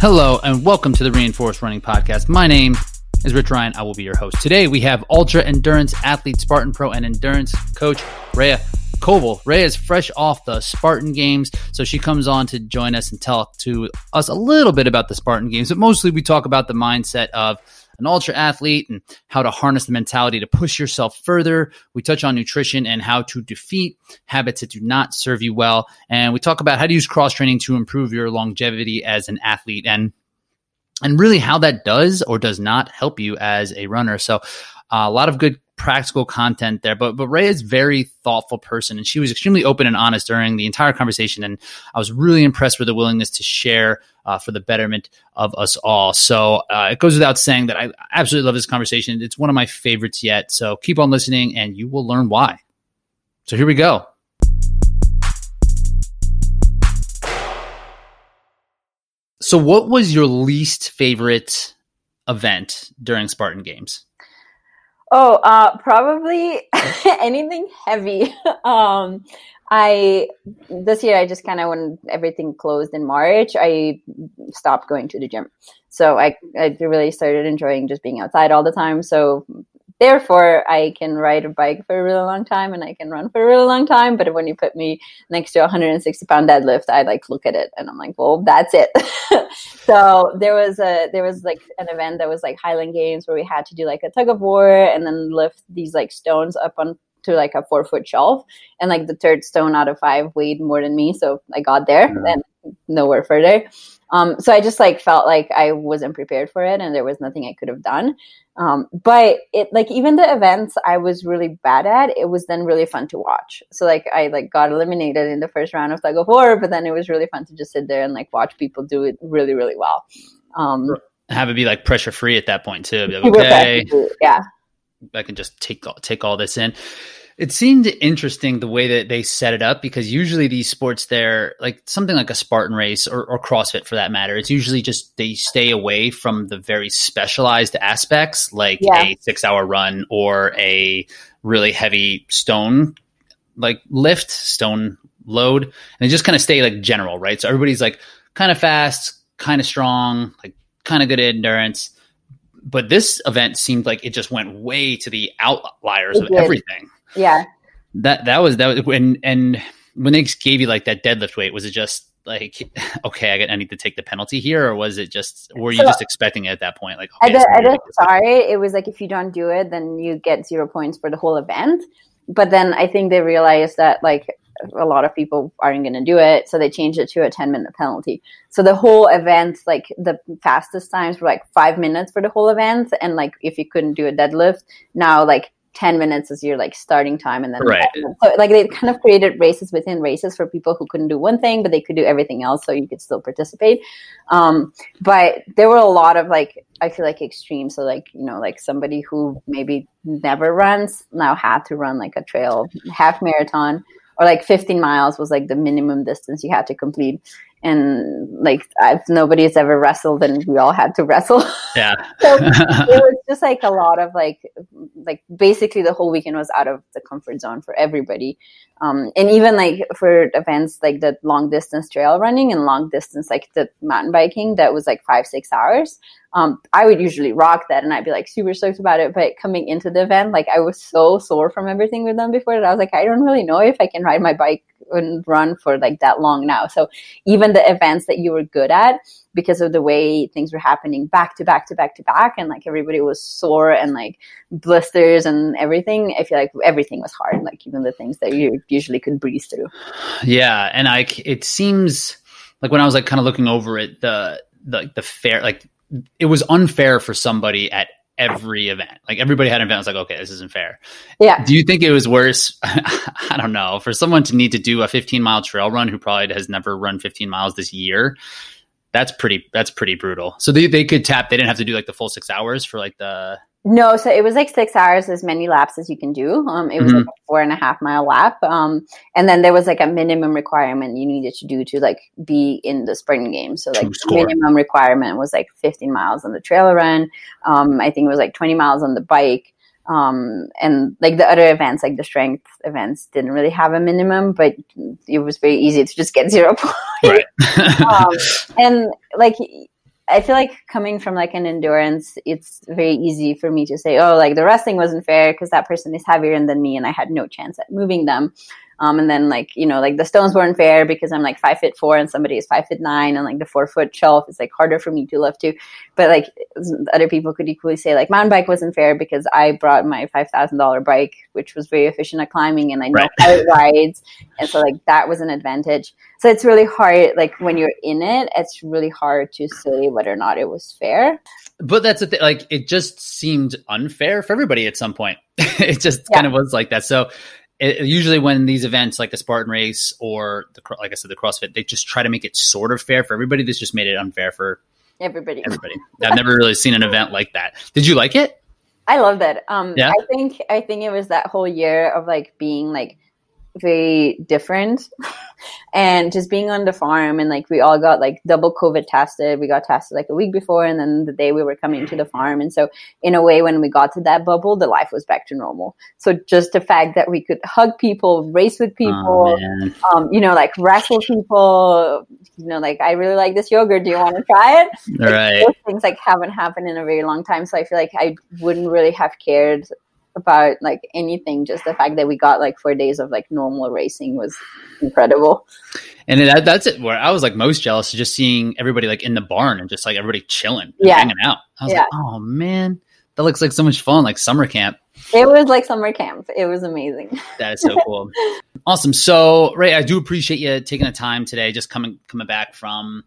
Hello, and welcome to the Reinforced Running Podcast. My name is Rich Ryan. I will be your host. Today, we have ultra endurance athlete, Spartan Pro, and endurance coach, Rea Kolbl. Rea is fresh off the Spartan Games, so she comes on to join us and tell to us a little bit about the Spartan Games, but mostly we talk about the mindset of an ultra athlete and how to harness the mentality to push yourself further. We touch on nutrition and how to defeat habits that do not serve you well. And we talk about how to use cross training to improve your longevity as an athlete and and really how that does or does not help you as a runner. So uh, a lot of good practical content there. But but Ray is very thoughtful person, and she was extremely open and honest during the entire conversation. And I was really impressed with the willingness to share uh, for the betterment of us all. So uh, it goes without saying that I absolutely love this conversation. It's one of my favorites yet. So keep on listening, and you will learn why. So here we go. So, what was your least favorite event during Spartan Games? Oh, uh, probably anything heavy. um, I this year I just kind of when everything closed in March, I stopped going to the gym. So I I really started enjoying just being outside all the time. So therefore I can ride a bike for a really long time and I can run for a really long time. But when you put me next to a 160 pound deadlift, I like look at it and I'm like, well, that's it. so there was a there was like an event that was like Highland Games where we had to do like a tug of war and then lift these like stones up on to like a four foot shelf and like the third stone out of five weighed more than me so i got there yeah. and nowhere further um, so i just like felt like i wasn't prepared for it and there was nothing i could have done um, but it like even the events I was really bad at, it was then really fun to watch. So like I like got eliminated in the first round of tug of war, but then it was really fun to just sit there and like watch people do it really really well. Um, Have it be like pressure free at that point too. Like, okay, yeah, I can just take take all this in. It seemed interesting the way that they set it up because usually these sports, they're like something like a Spartan race or, or CrossFit for that matter. It's usually just they stay away from the very specialized aspects like yeah. a six hour run or a really heavy stone like lift, stone load. And they just kind of stay like general, right? So everybody's like kind of fast, kind of strong, like kind of good endurance but this event seemed like it just went way to the outliers it of did. everything. Yeah. That that was that was when and when they gave you like that deadlift weight, was it just like okay, I, get, I need to take the penalty here, or was it just were you so, just expecting it at that point? Like okay, at the, sorry, it was like if you don't do it, then you get zero points for the whole event. But then I think they realized that like a lot of people aren't going to do it, so they changed it to a ten minute penalty. So the whole event, like the fastest times were like five minutes for the whole event, and like if you couldn't do a deadlift, now like 10 minutes is your like starting time and then right. so like they kind of created races within races for people who couldn't do one thing but they could do everything else so you could still participate. Um, but there were a lot of like i feel like extreme so like you know like somebody who maybe never runs now had to run like a trail half marathon or like 15 miles was like the minimum distance you had to complete and like I've, nobody's ever wrestled and we all had to wrestle. Yeah. So it was just like a lot of like like basically the whole weekend was out of the comfort zone for everybody. Um, and even like for events like the long distance trail running and long distance like the mountain biking that was like five six hours. Um, I would usually rock that and I'd be like super stoked about it. But coming into the event, like I was so sore from everything we've done before that I was like, I don't really know if I can ride my bike run for like that long now. So even the events that you were good at, because of the way things were happening back to back to back to back, and like everybody was sore and like blisters and everything, I feel like everything was hard, like even the things that you usually could breeze through. Yeah. And like it seems like when I was like kind of looking over it, the, the, the fair, like it was unfair for somebody at every event. Like everybody had an event. I was like, okay, this isn't fair. Yeah. Do you think it was worse? I don't know. For someone to need to do a 15 mile trail run who probably has never run 15 miles this year, that's pretty, that's pretty brutal. So they, they could tap, they didn't have to do like the full six hours for like the, no, so it was like six hours, as many laps as you can do. Um, it was mm-hmm. like a four and a half mile lap. Um, and then there was like a minimum requirement you needed to do to like be in the sprint game. So like minimum requirement was like 15 miles on the trail run. Um, I think it was like 20 miles on the bike. Um, and like the other events, like the strength events, didn't really have a minimum, but it was very easy to just get zero points. Right. um, and like I feel like coming from like an endurance, it's very easy for me to say, oh, like the wrestling wasn't fair because that person is heavier than me and I had no chance at moving them. Um, and then like, you know, like the stones weren't fair because I'm like five foot four and somebody is five foot nine and like the four foot shelf is like harder for me to lift to. But like other people could equally say like mountain bike wasn't fair because I brought my $5,000 bike, which was very efficient at climbing and I know how it rides. And so like that was an advantage. So it's really hard, like when you're in it, it's really hard to say whether or not it was fair. But that's the thing, like it just seemed unfair for everybody at some point. it just yeah. kind of was like that. So it, usually when these events like the Spartan race or the like I said the CrossFit, they just try to make it sort of fair for everybody. This just made it unfair for everybody. Everybody. I've never really seen an event like that. Did you like it? I loved it. Um, yeah. I think I think it was that whole year of like being like very different. And just being on the farm and like we all got like double covid tested. We got tested like a week before and then the day we were coming to the farm. And so in a way when we got to that bubble the life was back to normal. So just the fact that we could hug people race with people oh, um, you know like wrestle people you know like i really like this yogurt. Do you want to try it? Like, right. Those things like haven't happened in a very long time. So i feel like i wouldn't really have cared about like anything. Just the fact that we got like four days of like normal racing was incredible. And that, that's it. Where I was like most jealous, just seeing everybody like in the barn and just like everybody chilling, yeah, hanging out. I was yeah. like, oh man, that looks like so much fun, like summer camp. It was like summer camp. It was amazing. That is so cool. awesome. So, Ray, I do appreciate you taking the time today, just coming coming back from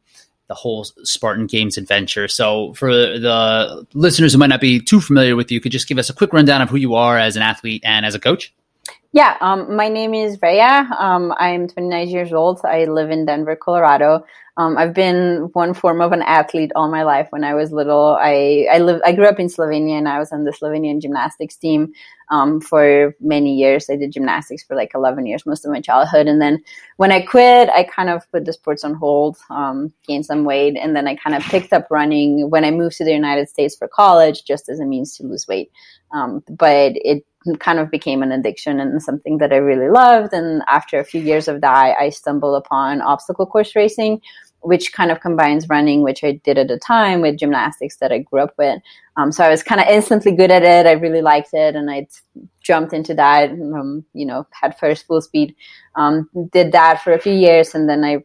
the whole Spartan Games adventure. So, for the listeners who might not be too familiar with you, could just give us a quick rundown of who you are as an athlete and as a coach? Yeah, um, my name is Rea. Um, I'm 29 years old. I live in Denver, Colorado. Um, I've been one form of an athlete all my life. When I was little, I I live I grew up in Slovenia, and I was on the Slovenian gymnastics team um, for many years. I did gymnastics for like 11 years, most of my childhood, and then when I quit, I kind of put the sports on hold, um, gained some weight, and then I kind of picked up running when I moved to the United States for college, just as a means to lose weight. Um, but it kind of became an addiction and something that I really loved. And after a few years of that, I stumbled upon obstacle course racing, which kind of combines running, which I did at the time, with gymnastics that I grew up with. Um, so I was kind of instantly good at it. I really liked it, and I jumped into that. Um, you know, had first full speed. Um, did that for a few years, and then I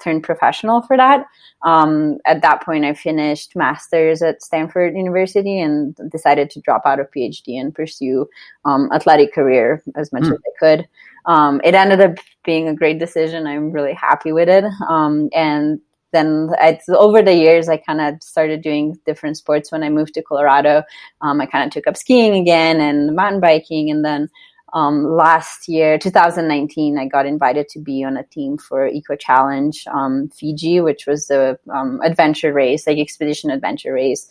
turned professional for that. Um, at that point, I finished masters at Stanford University and decided to drop out of PhD and pursue um, athletic career as much mm. as I could um, it ended up being a great decision. I'm really happy with it. Um, and then I, over the years, I kind of started doing different sports. When I moved to Colorado, um, I kind of took up skiing again and mountain biking. And then um, last year, 2019, I got invited to be on a team for Eco Challenge um, Fiji, which was the um, adventure race, like expedition adventure race,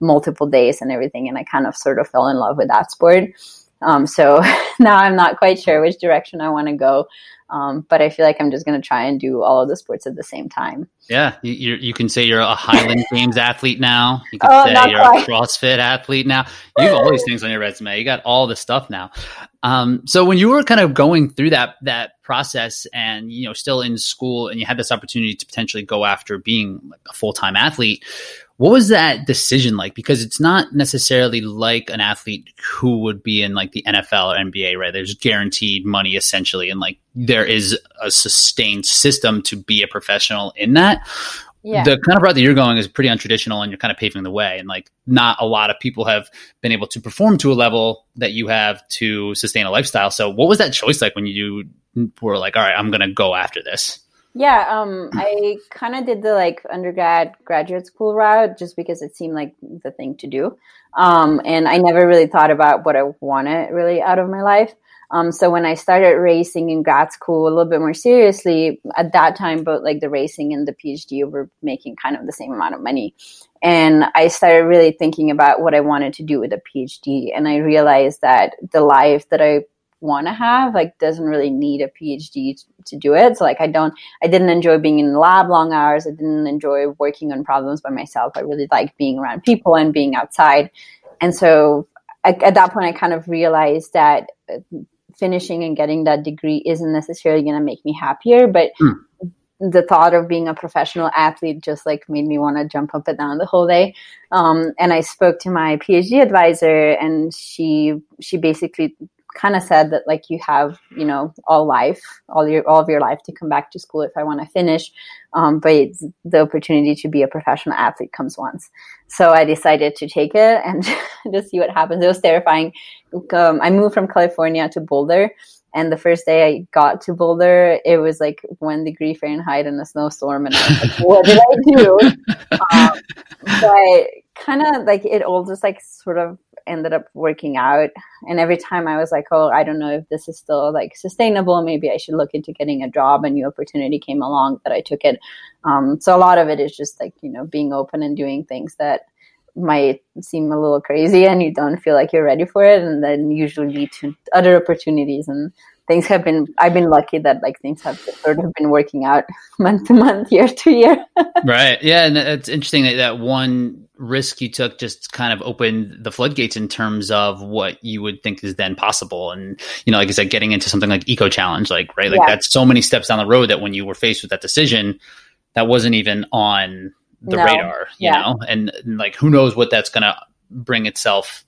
multiple days and everything. And I kind of sort of fell in love with that sport. Um, so now I'm not quite sure which direction I want to go. Um, but I feel like I'm just going to try and do all of the sports at the same time. Yeah, you, you can say you're a Highland Games athlete now. You can oh, say you're quite. a CrossFit athlete now. You have all these things on your resume. You got all the stuff now. Um, so when you were kind of going through that that process, and you know, still in school, and you had this opportunity to potentially go after being like a full time athlete, what was that decision like? Because it's not necessarily like an athlete who would be in like the NFL or NBA, right? There's guaranteed money essentially, and like there is a sustained system to be a professional in that. Yeah. The kind of route that you're going is pretty untraditional and you're kind of paving the way. And like not a lot of people have been able to perform to a level that you have to sustain a lifestyle. So what was that choice like when you were like, all right, I'm going to go after this? Yeah, um, I kind of did the like undergrad graduate school route just because it seemed like the thing to do. Um, and I never really thought about what I wanted really out of my life. Um, so when I started racing in grad school a little bit more seriously, at that time, both like the racing and the PhD were making kind of the same amount of money. And I started really thinking about what I wanted to do with a PhD. And I realized that the life that I want to have like doesn't really need a phd to, to do it. So like i don't i didn't enjoy being in the lab long hours. I didn't enjoy working on problems by myself. I really like being around people and being outside. And so I, at that point i kind of realized that uh, finishing and getting that degree isn't necessarily going to make me happier but mm the thought of being a professional athlete just like made me want to jump up and down the whole day. Um, and I spoke to my PhD advisor, and she she basically kind of said that like you have you know all life all your all of your life to come back to school if i want to finish um, but the opportunity to be a professional athlete comes once. So i decided to take it and just see what happens. It was terrifying. Um, i moved from california to boulder and the first day I got to Boulder, it was like one degree Fahrenheit in a snowstorm, and I was like, "What did I do?" um, but kind of like it all just like sort of ended up working out. And every time I was like, oh, I don't know if this is still like sustainable. Maybe I should look into getting a job. A new opportunity came along that I took it. Um, so a lot of it is just like, you know, being open and doing things that might seem a little crazy and you don't feel like you're ready for it. And then usually lead to other opportunities. And things have been i've been lucky that like things have sort of been working out month to month year to year right yeah and it's interesting that that one risk you took just kind of opened the floodgates in terms of what you would think is then possible and you know like i said getting into something like eco challenge like right like yeah. that's so many steps down the road that when you were faced with that decision that wasn't even on the no. radar you yeah. know and, and like who knows what that's going to bring itself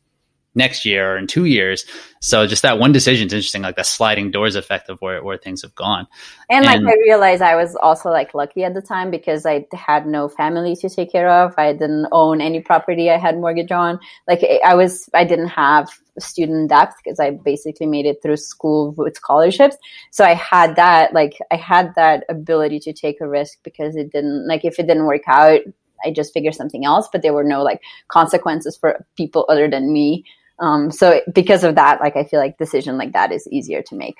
next year or in two years. So just that one decision is interesting, like that sliding doors effect of where, where things have gone. And, and like I realized I was also like lucky at the time because I had no family to take care of. I didn't own any property I had mortgage on. Like I was, I didn't have student debt because I basically made it through school with scholarships. So I had that, like I had that ability to take a risk because it didn't, like if it didn't work out, I just figured something else, but there were no like consequences for people other than me um, so because of that, like I feel like decision like that is easier to make.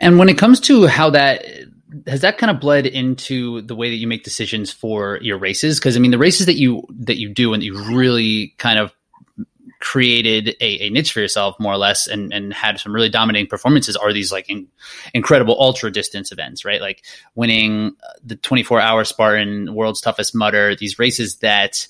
And when it comes to how that has that kind of bled into the way that you make decisions for your races? Because I mean, the races that you that you do and you really kind of created a, a, niche for yourself more or less and, and had some really dominating performances are these like in, incredible ultra distance events right like winning the 24 hour spartan world's toughest Mudder these races that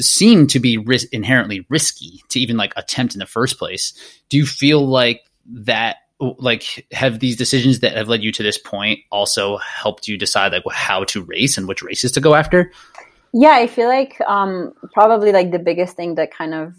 seem to be ris- inherently risky to even like attempt in the first place. Do you feel like that like have these decisions that have led you to this point also helped you decide like how to race and which races to go after? Yeah, I feel like um, probably like the biggest thing that kind of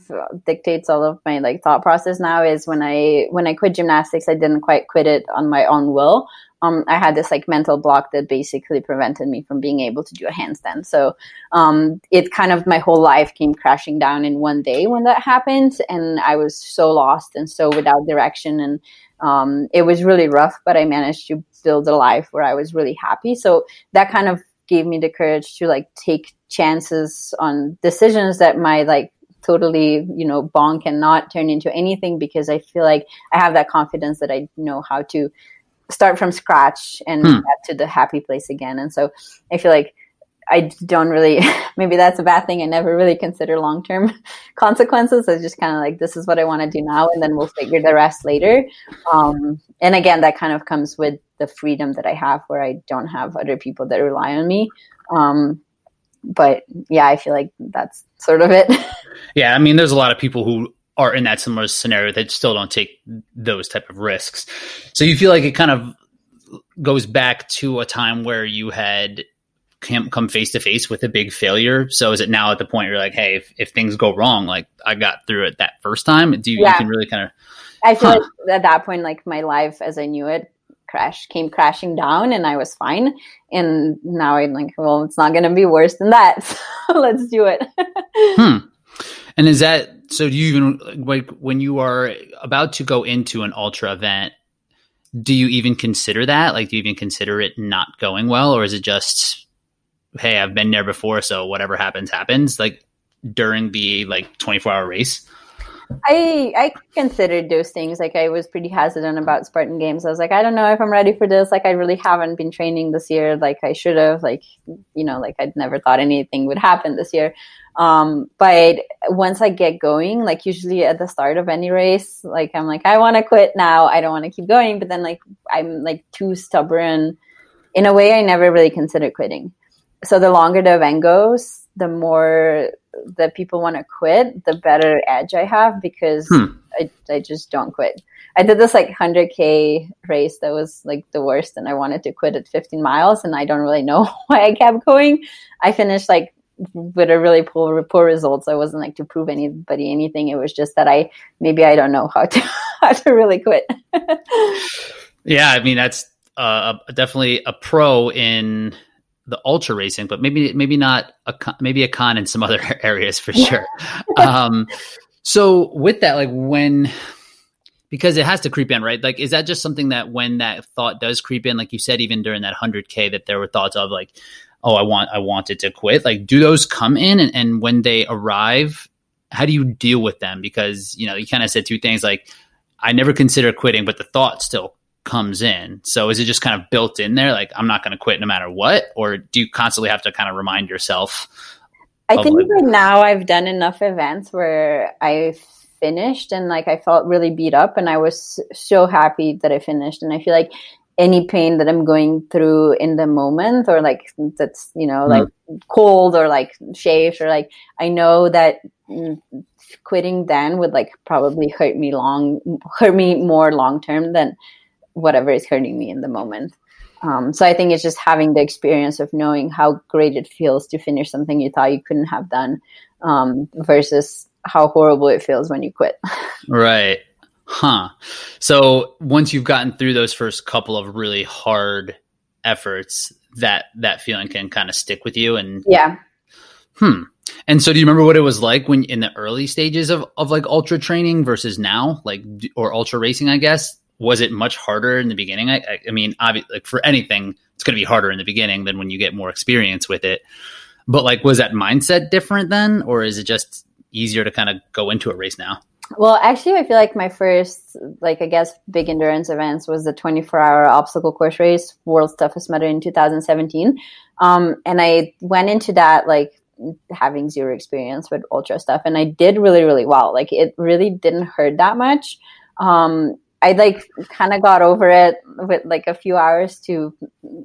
dictates all of my like thought process now is when I when I quit gymnastics, I didn't quite quit it on my own will um, I had this like mental block that basically prevented me from being able to do a handstand. So um, it kind of my whole life came crashing down in one day when that happened, and I was so lost and so without direction, and um, it was really rough. But I managed to build a life where I was really happy. So that kind of gave me the courage to like take chances on decisions that might like totally you know bonk and not turn into anything because i feel like i have that confidence that i know how to start from scratch and hmm. get to the happy place again. And so I feel like I don't really, maybe that's a bad thing. I never really consider long term consequences. I just kind of like, this is what I want to do now, and then we'll figure the rest later. Um, and again, that kind of comes with the freedom that I have where I don't have other people that rely on me. Um, but yeah, I feel like that's sort of it. yeah. I mean, there's a lot of people who are in that similar scenario that still don't take those type of risks. So you feel like it kind of goes back to a time where you had come face to face with a big failure. So is it now at the point you're like, hey, if, if things go wrong, like I got through it that first time? Do you, yeah. you can really kind of? I feel huh. like at that point, like my life as I knew it crash came crashing down and I was fine. And now I'm like, well, it's not going to be worse than that. So let's do it. hmm. And is that so? Do you even like when you are about to go into an ultra event? Do you even consider that? Like, do you even consider it not going well, or is it just, hey, I've been there before, so whatever happens, happens? Like during the like twenty four hour race. I I considered those things. Like I was pretty hesitant about Spartan Games. I was like, I don't know if I'm ready for this. Like I really haven't been training this year like I should have. Like you know, like I'd never thought anything would happen this year. Um, but once I get going, like usually at the start of any race, like I'm like, I want to quit now. I don't want to keep going. But then like I'm like too stubborn. In a way, I never really considered quitting. So the longer the event goes, the more that people want to quit, the better edge I have because hmm. I, I just don't quit. I did this like 100k race that was like the worst, and I wanted to quit at 15 miles, and I don't really know why I kept going. I finished like with a really poor poor results. I wasn't like to prove anybody anything. It was just that I maybe I don't know how to how to really quit. yeah, I mean that's uh, definitely a pro in the ultra racing, but maybe maybe not a con, maybe a con in some other areas for sure. um, so with that, like when because it has to creep in, right? Like, is that just something that when that thought does creep in, like you said, even during that hundred k, that there were thoughts of like, oh, I want I wanted to quit. Like, do those come in, and, and when they arrive, how do you deal with them? Because you know, you kind of said two things like. I never consider quitting, but the thought still comes in. So is it just kind of built in there? Like, I'm not going to quit no matter what? Or do you constantly have to kind of remind yourself? I think like- right now I've done enough events where I finished and like I felt really beat up and I was so happy that I finished. And I feel like any pain that I'm going through in the moment or like that's, you know, mm. like cold or like shaved or like I know that quitting then would like probably hurt me long hurt me more long term than whatever is hurting me in the moment. Um, so I think it's just having the experience of knowing how great it feels to finish something you thought you couldn't have done um, versus how horrible it feels when you quit. right. Huh. So once you've gotten through those first couple of really hard efforts, that that feeling can kind of stick with you and yeah. Hmm. And so do you remember what it was like when in the early stages of, of like ultra training versus now, like or ultra racing, I guess? Was it much harder in the beginning? I, I, I mean, obviously, like for anything, it's going to be harder in the beginning than when you get more experience with it. But like, was that mindset different then, or is it just easier to kind of go into a race now? Well, actually, I feel like my first, like, I guess, big endurance events was the 24 hour obstacle course race, World's Toughest Mudder in 2017. Um, and I went into that, like, having zero experience with ultra stuff. And I did really, really well. Like, it really didn't hurt that much. Um, I like kind of got over it with like a few hours to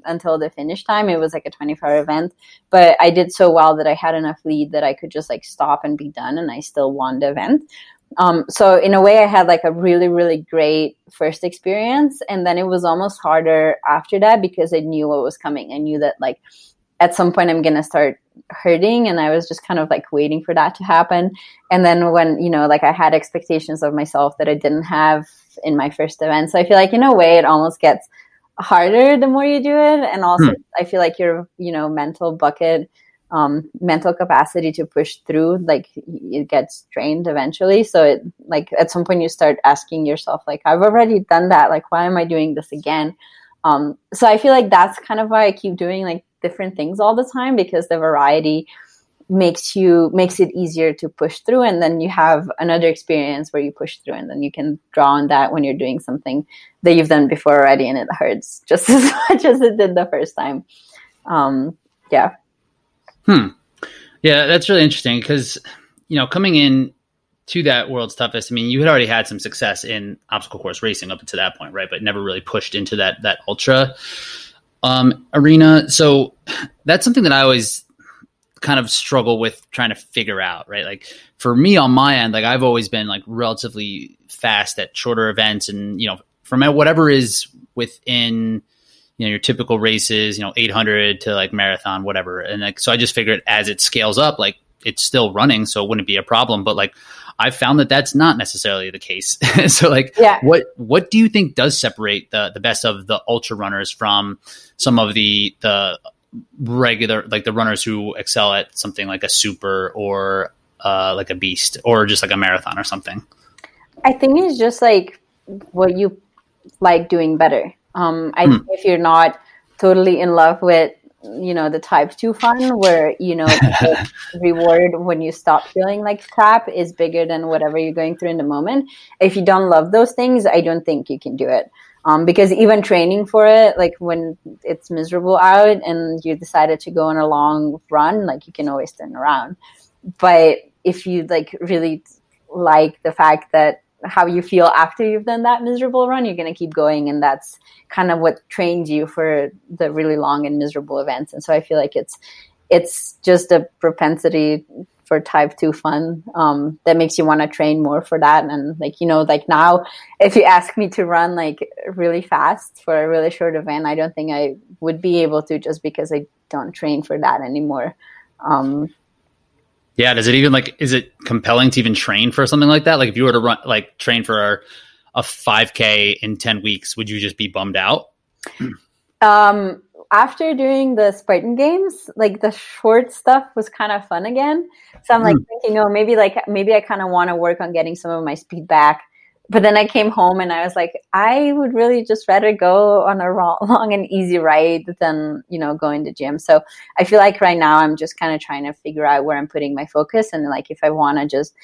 until the finish time. It was like a 24 hour event, but I did so well that I had enough lead that I could just like stop and be done, and I still won the event. Um, so in a way, I had like a really really great first experience, and then it was almost harder after that because I knew what was coming. I knew that like at some point I'm gonna start hurting and i was just kind of like waiting for that to happen and then when you know like i had expectations of myself that i didn't have in my first event. So i feel like in a way it almost gets harder the more you do it. And also hmm. i feel like your you know mental bucket um, mental capacity to push through like it gets drained eventually. So it like at some point you start asking yourself like i've already done that. Like why am i doing this again? Um, so i feel like that's kind of why i keep doing like different things all the time because the variety makes you makes it easier to push through and then you have another experience where you push through and then you can draw on that when you're doing something that you've done before already and it hurts just as much as it did the first time. Um, yeah. Hmm. Yeah that's really interesting because you know coming in to that world's toughest i mean you had already had some success in obstacle course racing up to that point right? But never really pushed into that that ultra um, arena. So that's something that I always kind of struggle with trying to figure out, right? Like for me on my end, like I've always been like relatively fast at shorter events and, you know, from whatever is within, you know, your typical races, you know, 800 to like marathon, whatever. And like, so I just figured as it scales up, like it's still running. So it wouldn't be a problem. But like I've found that that's not necessarily the case. so like, yeah. what what do you think does separate the the best of the ultra runners from some of the the regular like the runners who excel at something like a super or uh, like a beast or just like a marathon or something? I think it's just like what you like doing better. Um, I think if you're not totally in love with you know the type 2 fun where you know the reward when you stop feeling like crap is bigger than whatever you're going through in the moment if you don't love those things i don't think you can do it um, because even training for it like when it's miserable out and you decided to go on a long run like you can always turn around but if you like really like the fact that how you feel after you've done that miserable run, you're going to keep going. And that's kind of what trains you for the really long and miserable events. And so I feel like it's, it's just a propensity for type 2 fun um, that makes you want to train more for that. And like you know like now if you ask me to run like really fast for a really short event i don't think i would be able to just because i don't train for that anymore. Um, yeah does it even like is it compelling to even train for something like that? Like if you were to run like train for a 5k in 10 weeks would you just be bummed out? Um after doing the Spartan games, like the short stuff was kind of fun again. So I'm like mm. thinking, oh, maybe like maybe I kind of want to work on getting some of my speed back. But then I came home and I was like, I would really just rather go on a long and easy ride than you know going to gym. So I feel like right now I'm just kind of trying to figure out where I'm putting my focus and like if I want to just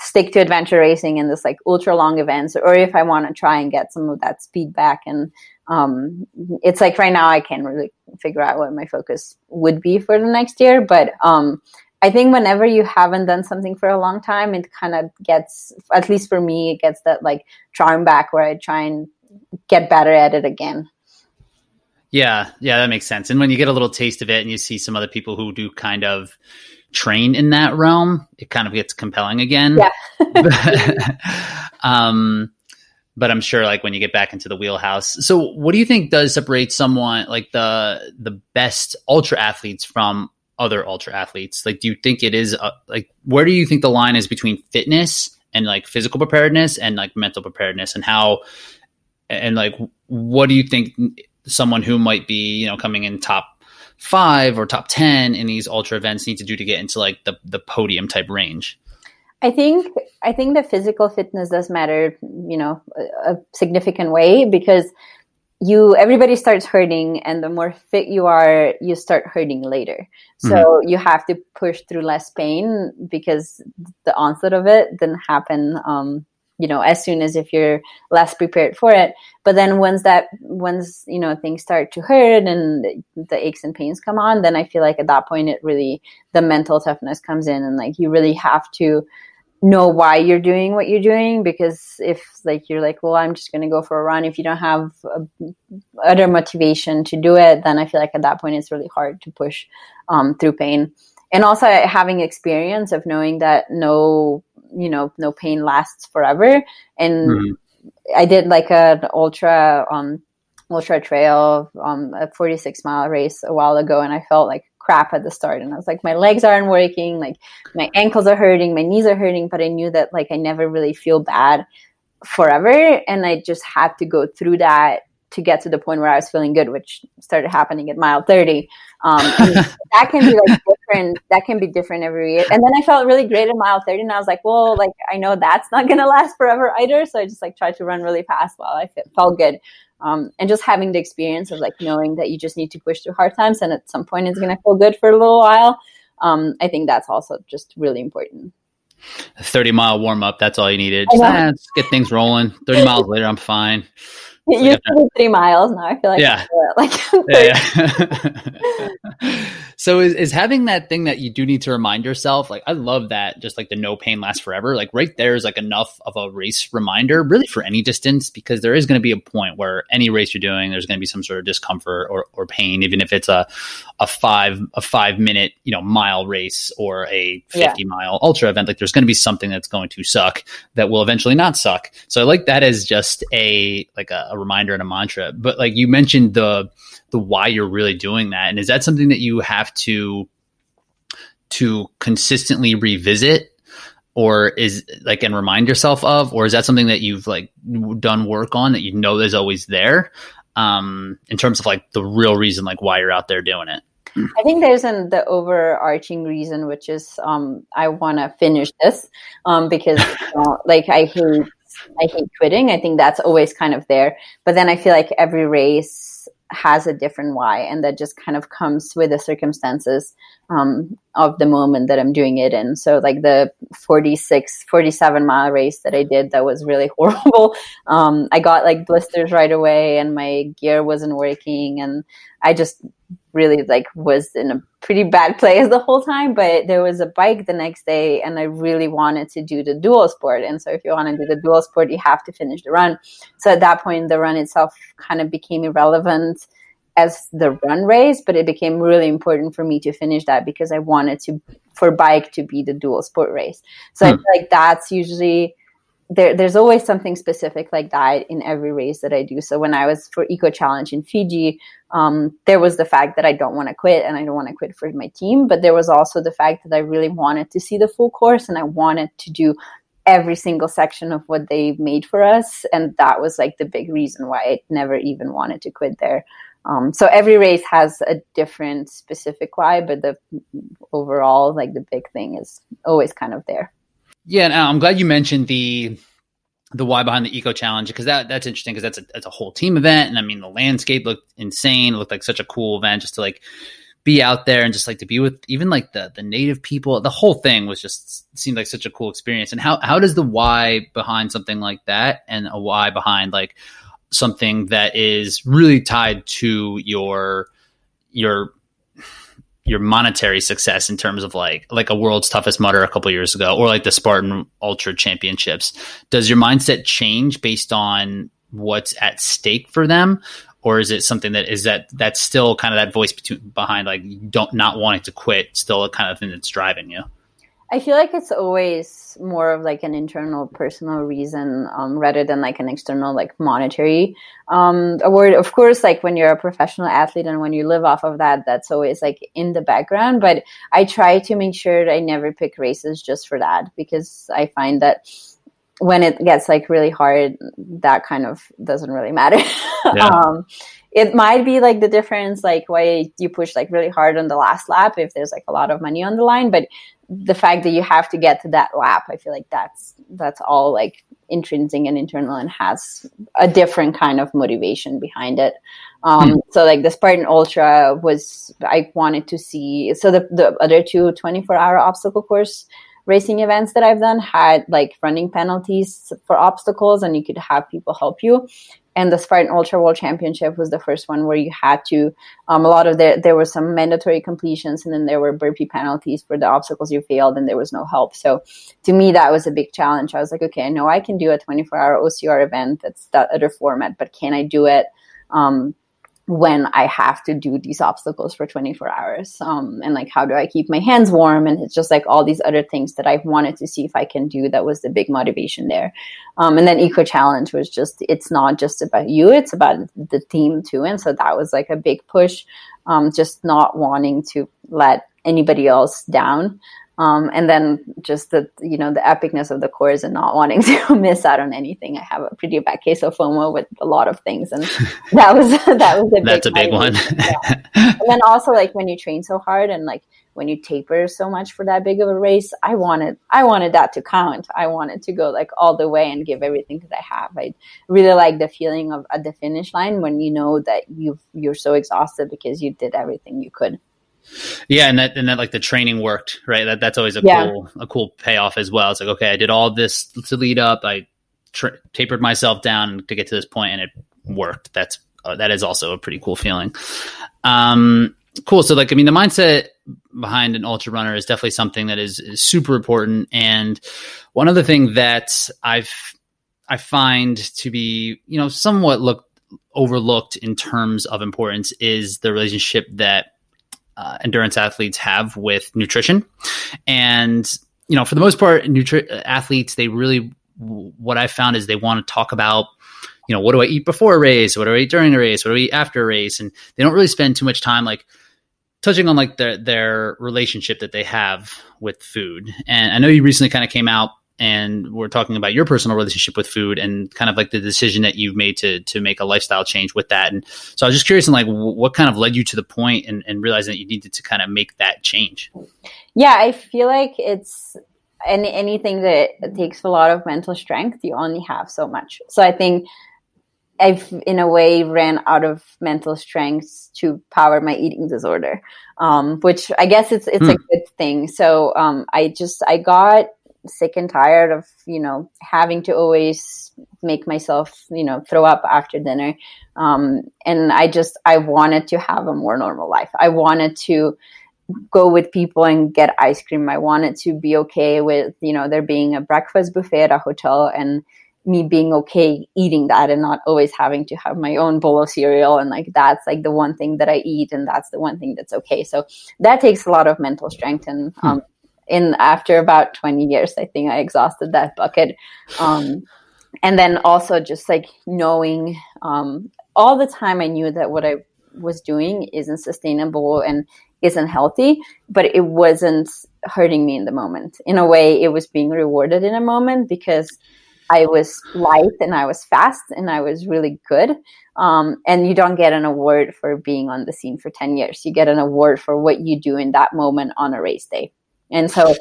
stick to adventure racing and this like ultra long events or if I want to try and get some of that speed back and um, it's like right now I can't really figure out what my focus would be for the next year. But um, I think whenever you haven't done something for a long time, it kind of gets, at least for me, it gets that like charm back where I try and get better at it again. Yeah, yeah, that makes sense. And when you get a little taste of it and you see some other people who do kind of train in that realm, it kind of gets compelling again. Yeah. um, but I'm sure like when you get back into the wheelhouse. So what do you think does separate someone like the the best ultra athletes from other ultra athletes? Like do you think it is uh, like where do you think the line is between fitness and like physical preparedness and like mental preparedness and how and like what do you think someone who might be, you know, coming in top 5 or top 10 in these ultra events need to do to get into like the the podium type range? I think I think the physical fitness does matter, you know, a, a, significant way because you everybody starts hurting and the more fit you are, you start hurting later. So mm-hmm. you have to push through less pain because the onset of it didn't happen um, you know as soon as if you're less prepared for it. But then once that once you know things start to hurt and the aches and pains come on then i feel like at that point it really the mental toughness comes in and like you really have to know why you're doing what you're doing because if like you're like well i'm just going to go for a run if you don't have a, other motivation to do it then i feel like at that point it's really hard to push um, through pain. And also having experience of knowing that no you know no pain lasts forever. And mm-hmm. i did like an ultra um ultra trail um a 46 mile race a while ago and i felt like crap at the start. And i was like my legs aren't working like my ankles are hurting my knees are hurting but i knew that like i never really feel bad forever. And i just had to go through that to get to the point where i was feeling good which started happening at mile 30 um, that can be like different that can be different every year. And then i felt really great at mile 30 and i was like well like i know that's not gonna last forever either. So i just like tried to run really fast while i felt good. Um, and just having the experience of like knowing that you just need to push through hard times and at some point it's going to feel good for a little while um, i think that's also just really important. A 30 mile warm up that's all you needed. Just, ah, let's get things rolling. 30 miles later i'm fine. It used to be three miles now i feel like yeah. Like yeah, yeah. So is, is having that thing that you do need to remind yourself, like I love that just like the no pain lasts forever. Like right there is like enough of a race reminder really for any distance because there is going to be a point where any race you're doing, there's going to be some sort of discomfort or, or pain, even if it's a, a five, a five minute, you know, mile race or a 50 yeah. mile ultra event. Like there's going to be something that's going to suck that will eventually not suck. So I like that as just a, like a, a reminder and a mantra, but like you mentioned the, the why you're really doing that. And is that something that you have to to consistently revisit or is like and remind yourself of? Or is that something that you've like done work on that you know is always there um in terms of like the real reason like why you're out there doing it? I think there's an the overarching reason, which is um, I want to finish this um, because like I hate I hate quitting. I think that's always kind of there, but then I feel like every race has a different why and that just kind of comes with the circumstances um, of the moment that i'm doing it in. So like the 46 47 mile race that i did that was really horrible. Um, i got like blisters right away and my gear wasn't working and i just really like was in a pretty bad place the whole time but there was a bike the next day and i really wanted to do the dual sport and so if you want to do the dual sport you have to finish the run so at that point the run itself kind of became irrelevant as the run race, but it became really important for me to finish that because I wanted to for bike to be the dual sport race. So hmm. I feel like that's usually there, there's always something specific like that in every race that I do. So when I was for Eco Challenge in Fiji, um, there was the fact that I don't want to quit and I don't want to quit for my team, but there was also the fact that I really wanted to see the full course and I wanted to do every single section of what they made for us. And that was like the big reason why I never even wanted to quit there. Um, so every race has a different specific why, but the overall, like the big thing is always kind of there. Yeah, and uh, I'm glad you mentioned the the why behind the eco challenge because that that's interesting because that's a that's a whole team event and I mean the landscape looked insane. It looked like such a cool event just to like be out there and just like to be with even like the the native people. The whole thing was just seemed like such a cool experience. And how how does the why behind something like that and a why behind like something that is really tied to your your your monetary success in terms of like like a world's toughest mudder a couple years ago or like the Spartan Ultra Championships. Does your mindset change based on what's at stake for them or is it something that is that that's still kind of that voice between, behind like don't not wanting to quit still a kind of thing that's driving you? I feel like it's always more of like an internal personal reason um, rather than like an external like monetary um, award. Of course, like when you're a professional athlete and when you live off of that, that's always like in the background. But I try to make sure that I never pick races just for that because I find that when it gets like really hard, that kind of doesn't really matter. Yeah. um, it might be like the difference, like why you push like really hard on the last lap if there's like a lot of money on the line, but the fact that you have to get to that lap, I feel like that's that's all like intrinsic and internal and has a different kind of motivation behind it. Um, mm. So like the Spartan Ultra was, I wanted to see. So the the other two 24 hour obstacle course racing events that I've done had like running penalties for obstacles, and you could have people help you and the Spartan Ultra World Championship was the first one where you had to. Um, a lot of there there were some mandatory completions, and then there were burpee penalties for the obstacles you failed, and there was no help. So, to me, that was a big challenge. I was like, okay, I know I can do a 24 hour OCR event. That's that other format, but can I do it? Um, when I have to do these obstacles for 24 hours. Um, and like, how do I keep my hands warm? And it's just like all these other things that I wanted to see if I can do. That was the big motivation there. Um, and then Eco Challenge was just, it's not just about you, it's about the team too. And so that was like a big push, um, just not wanting to let anybody else down. Um, and then just the you know the epicness of the course and not wanting to miss out on anything. I have a pretty bad case of FOMO with a lot of things, and that was that was a big. that's a big one. yeah. And then also like when you train so hard and like when you taper so much for that big of a race, I wanted I wanted that to count. I wanted to go like all the way and give everything that I have. I really like the feeling of at the finish line when you know that you you're so exhausted because you did everything you could. Yeah, and that and that like the training worked, right? That that's always a yeah. cool a cool payoff as well. It's like okay, I did all this to lead up. I tra- tapered myself down to get to this point, and it worked. That's uh, that is also a pretty cool feeling. Um, cool. So like, I mean, the mindset behind an ultra runner is definitely something that is, is super important. And one other thing that I've I find to be you know somewhat look overlooked in terms of importance is the relationship that uh, endurance athletes have with nutrition. And, you know, for the most part, nutri- athletes, they really, what I found is they want to talk about, you know, what do I eat before a race? What do I eat during a race? What do I eat after a race? And they don't really spend too much time like touching on like their, their relationship that they have with food. And I know you recently kind of came out and we're talking about your personal relationship with food and kind of like the decision that you've made to to make a lifestyle change with that. And so I was just curious, and like, what kind of led you to the point and, and realizing that you needed to kind of make that change? Yeah, I feel like it's any anything that takes a lot of mental strength. You only have so much. So I think I've in a way ran out of mental strength to power my eating disorder, um, which I guess it's it's hmm. a good thing. So um, I just I got sick and tired of you know having to always make myself you know throw up after dinner. Um, and i just i wanted to have a more normal life. I wanted to go with people and get ice cream. I wanted to be okay with you know there being a breakfast buffet at a hotel and me being okay eating that and not always having to have my own bowl of cereal. And like that's like the one thing that I eat and that's the one thing that's okay. So that takes a lot of mental strength and um, in after about 20 years I think I exhausted that bucket. Um, and then also just like knowing um, all the time I knew that what I was doing isn't sustainable and isn't healthy, but it wasn't hurting me in the moment. In a way, it was being rewarded in a moment because I was light and I was fast and I was really good. Um, and you don't get an award for being on the scene for 10 years. You get an award for what you do in that moment on a race day. And so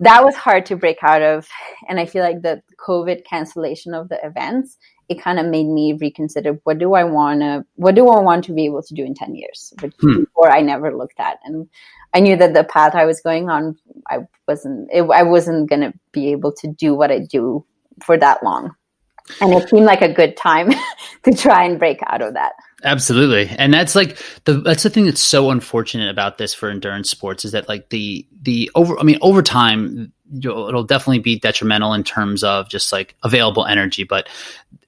that was hard to break out of. And I feel like the COVID cancellation of the events it kind of made me reconsider what do I want to what do I want to be able to do in 10 years which hmm. before I never looked at and I knew that the path I was going on I wasn't it, I wasn't going to be able to do what I do for that long and it seemed like a good time to try and break out of that. Absolutely. And that's like the that's the thing that's so unfortunate about this for endurance sports is that like the the over i mean over time it'll definitely be detrimental in terms of just like available energy. But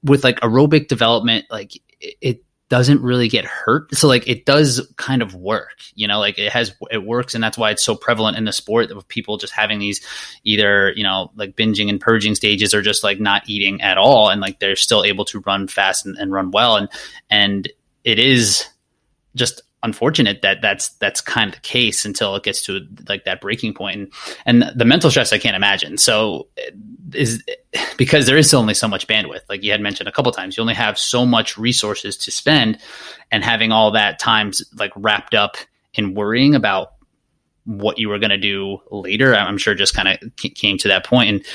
with like aerobic development like it doesn't really get hurt. So like it does kind of work you know like it has it works and that's why it's so prevalent in the sport of people just having these either you know like binging and purging stages or just like not eating at all and like they're still able to run fast and, and run well and and it is just unfortunate that that's that's kind of the case until it gets to like that breaking point. And, and the mental stress i can't imagine. So is because there is only so much bandwidth. Like you had mentioned a couple times you only have so much resources to spend and having all that times like wrapped up in worrying about what you were going to do later i'm sure just kind of came to that point. And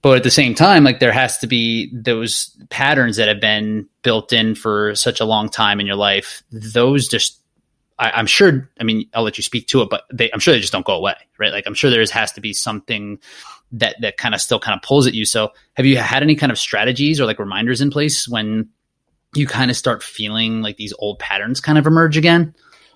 but at the same time like there has to be those patterns that have been built in for such a long time in your life. Those just I, am sure. I mean, I'll let you speak to it, but they, I'm sure they just don't go away, right? Like, I'm sure there has to be something that that kind of still kind of pulls at you. So, have you had any kind of strategies or like reminders in place when you kind of start feeling like these old patterns kind of emerge again?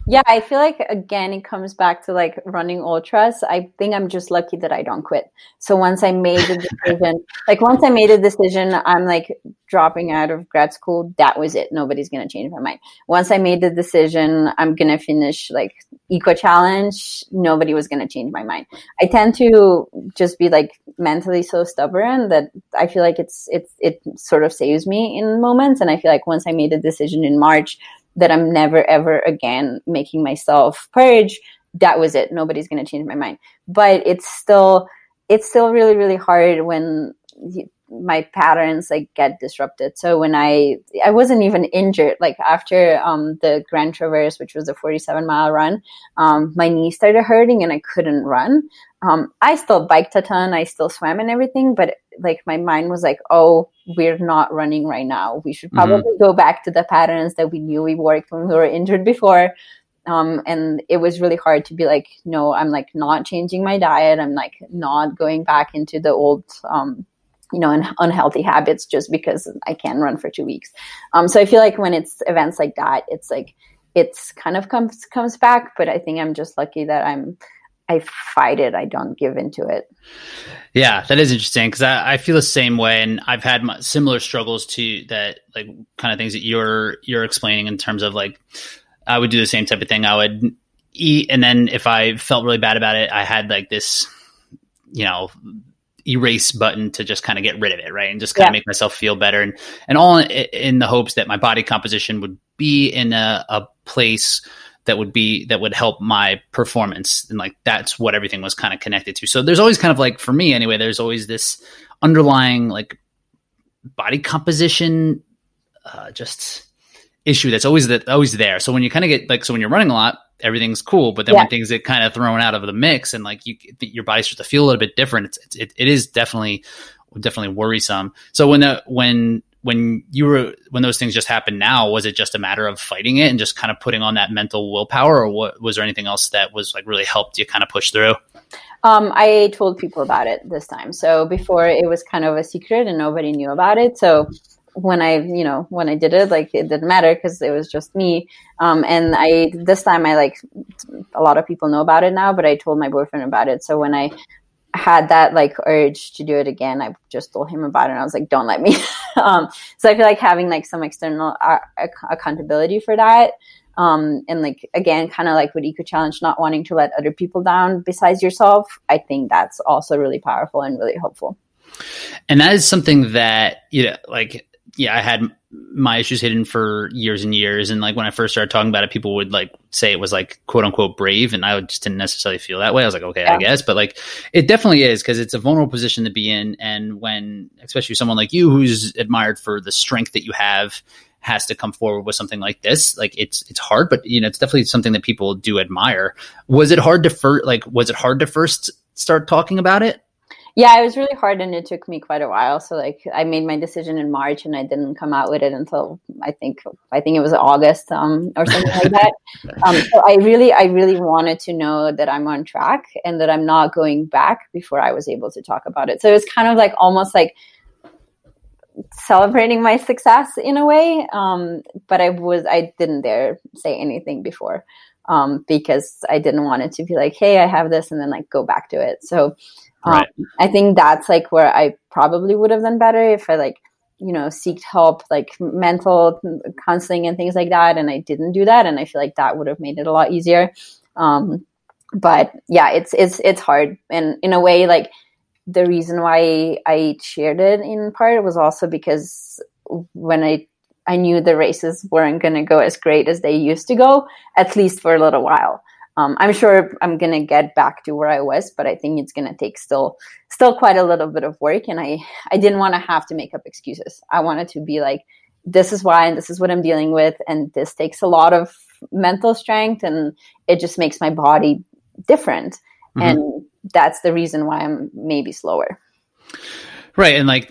Yeah, I feel like again it comes back to like running ultras. I think I'm just lucky that I don't quit. So once I made the decision, like once I made a decision, I'm like dropping out of grad school. That was it. Nobody's gonna change my mind. Once I made the decision, I'm gonna finish like eco challenge. Nobody was gonna change my mind. I tend to just be like mentally so stubborn that I feel like it's it's it sort of saves me in moments. And I feel like once I made a decision in March that I'm never ever again making myself purge, that was it. Nobody's going to change my mind. But it's still it's still really really hard when my patterns like get disrupted. So when I I wasn't even injured like after um, the Grand Traverse, which was a 47 mile run, um, my knee started hurting and I couldn't run. Um, I still biked a ton, I still swam and everything, but like my mind was like, oh, we're not running right now. We should mm-hmm. probably mm-hmm. go back to the patterns that we knew we worked when we were injured before. Um, and it was really hard to be like, no, I'm like not changing my diet. I'm like not going back into the old, um, you know, un- unhealthy habits just because I can run for two weeks. Um, so I feel like when it's events like that, it's like it's kind of comes comes back. But I think I'm just lucky that I'm I fight it. I don't give into it. Yeah, that is interesting because I, I, feel the same way, and I've had my, similar struggles to that, like kind of things that you're you're explaining in terms of like I would do the same type of thing. I would eat, and then if I felt really bad about it, I had like this, you know, erase button to just kind of get rid of it, right, and just kind yeah. of make myself feel better, and and all in, in the hopes that my body composition would be in a, a place that would be that would help my performance. And like that's what everything was kind of connected to. So there's always kind of like for me anyway there's always this underlying like body composition uh, just issue that's always that always there. So when you kind of get like so when you're running a lot everything's cool but then yeah. when things get kind of thrown out of the mix and like you your body starts to feel a little bit different it's, it, it is definitely definitely worrisome. So when the when when you were when those things just happened now was it just a matter of fighting it and just kind of putting on that mental willpower or what was there anything else that was like really helped you kind of push through? Um, i told people about it this time. So before it was kind of a secret and nobody knew about it. So when i you know when i did it like it didn't matter because it was just me. Um, and i this time i like a lot of people know about it now but i told my boyfriend about it. So when i had that like urge to do it again, I just told him about it. and I was like, "Don't let me." um, so I feel like having like some external uh, accountability for that, um, and like again, kind of like with Eco Challenge, not wanting to let other people down besides yourself. I think that's also really powerful and really helpful. And that is something that you know, like yeah, I had my issues hidden for years and years. And like when I first started talking about it, people would like say it was like quote unquote brave. And I just didn't necessarily feel that way. I was like, okay, yeah. I guess. But like it definitely is because it's a vulnerable position to be in. And when, especially someone like you who's admired for the strength that you have, has to come forward with something like this like it's it's hard but you know it's definitely something that people do admire was it hard to first like was it hard to first start talking about it yeah, it was really hard and it took me quite a while. So like I made my decision in March and I didn't come out with it until I think I think it was August um, or something like that. Um, so I really I really wanted to know that I'm on track and that I'm not going back before I was able to talk about it. So it was kind of like almost like celebrating my success in a way. Um, but I was I didn't dare say anything before um, because I didn't want it to be like, hey, I have this and then like go back to it. So Right. Um, I think that's like where I probably would have done better if I like, you know, seeked help, like mental counseling and things like that. And I didn't do that. And I feel like that would have made it a lot easier. Um, but yeah, it's, it's, it's hard. And in a way, like the reason why I shared it in part was also because when I I knew the races weren't going to go as great as they used to go, at least for a little while um, I'm sure I'm gonna get back to where I was, but I think it's gonna take still still quite a little bit of work. And I I didn't want to have to make up excuses. I wanted to be like, this is why, and this is what I'm dealing with, and this takes a lot of mental strength, and it just makes my body different, mm-hmm. and that's the reason why I'm maybe slower. Right, and like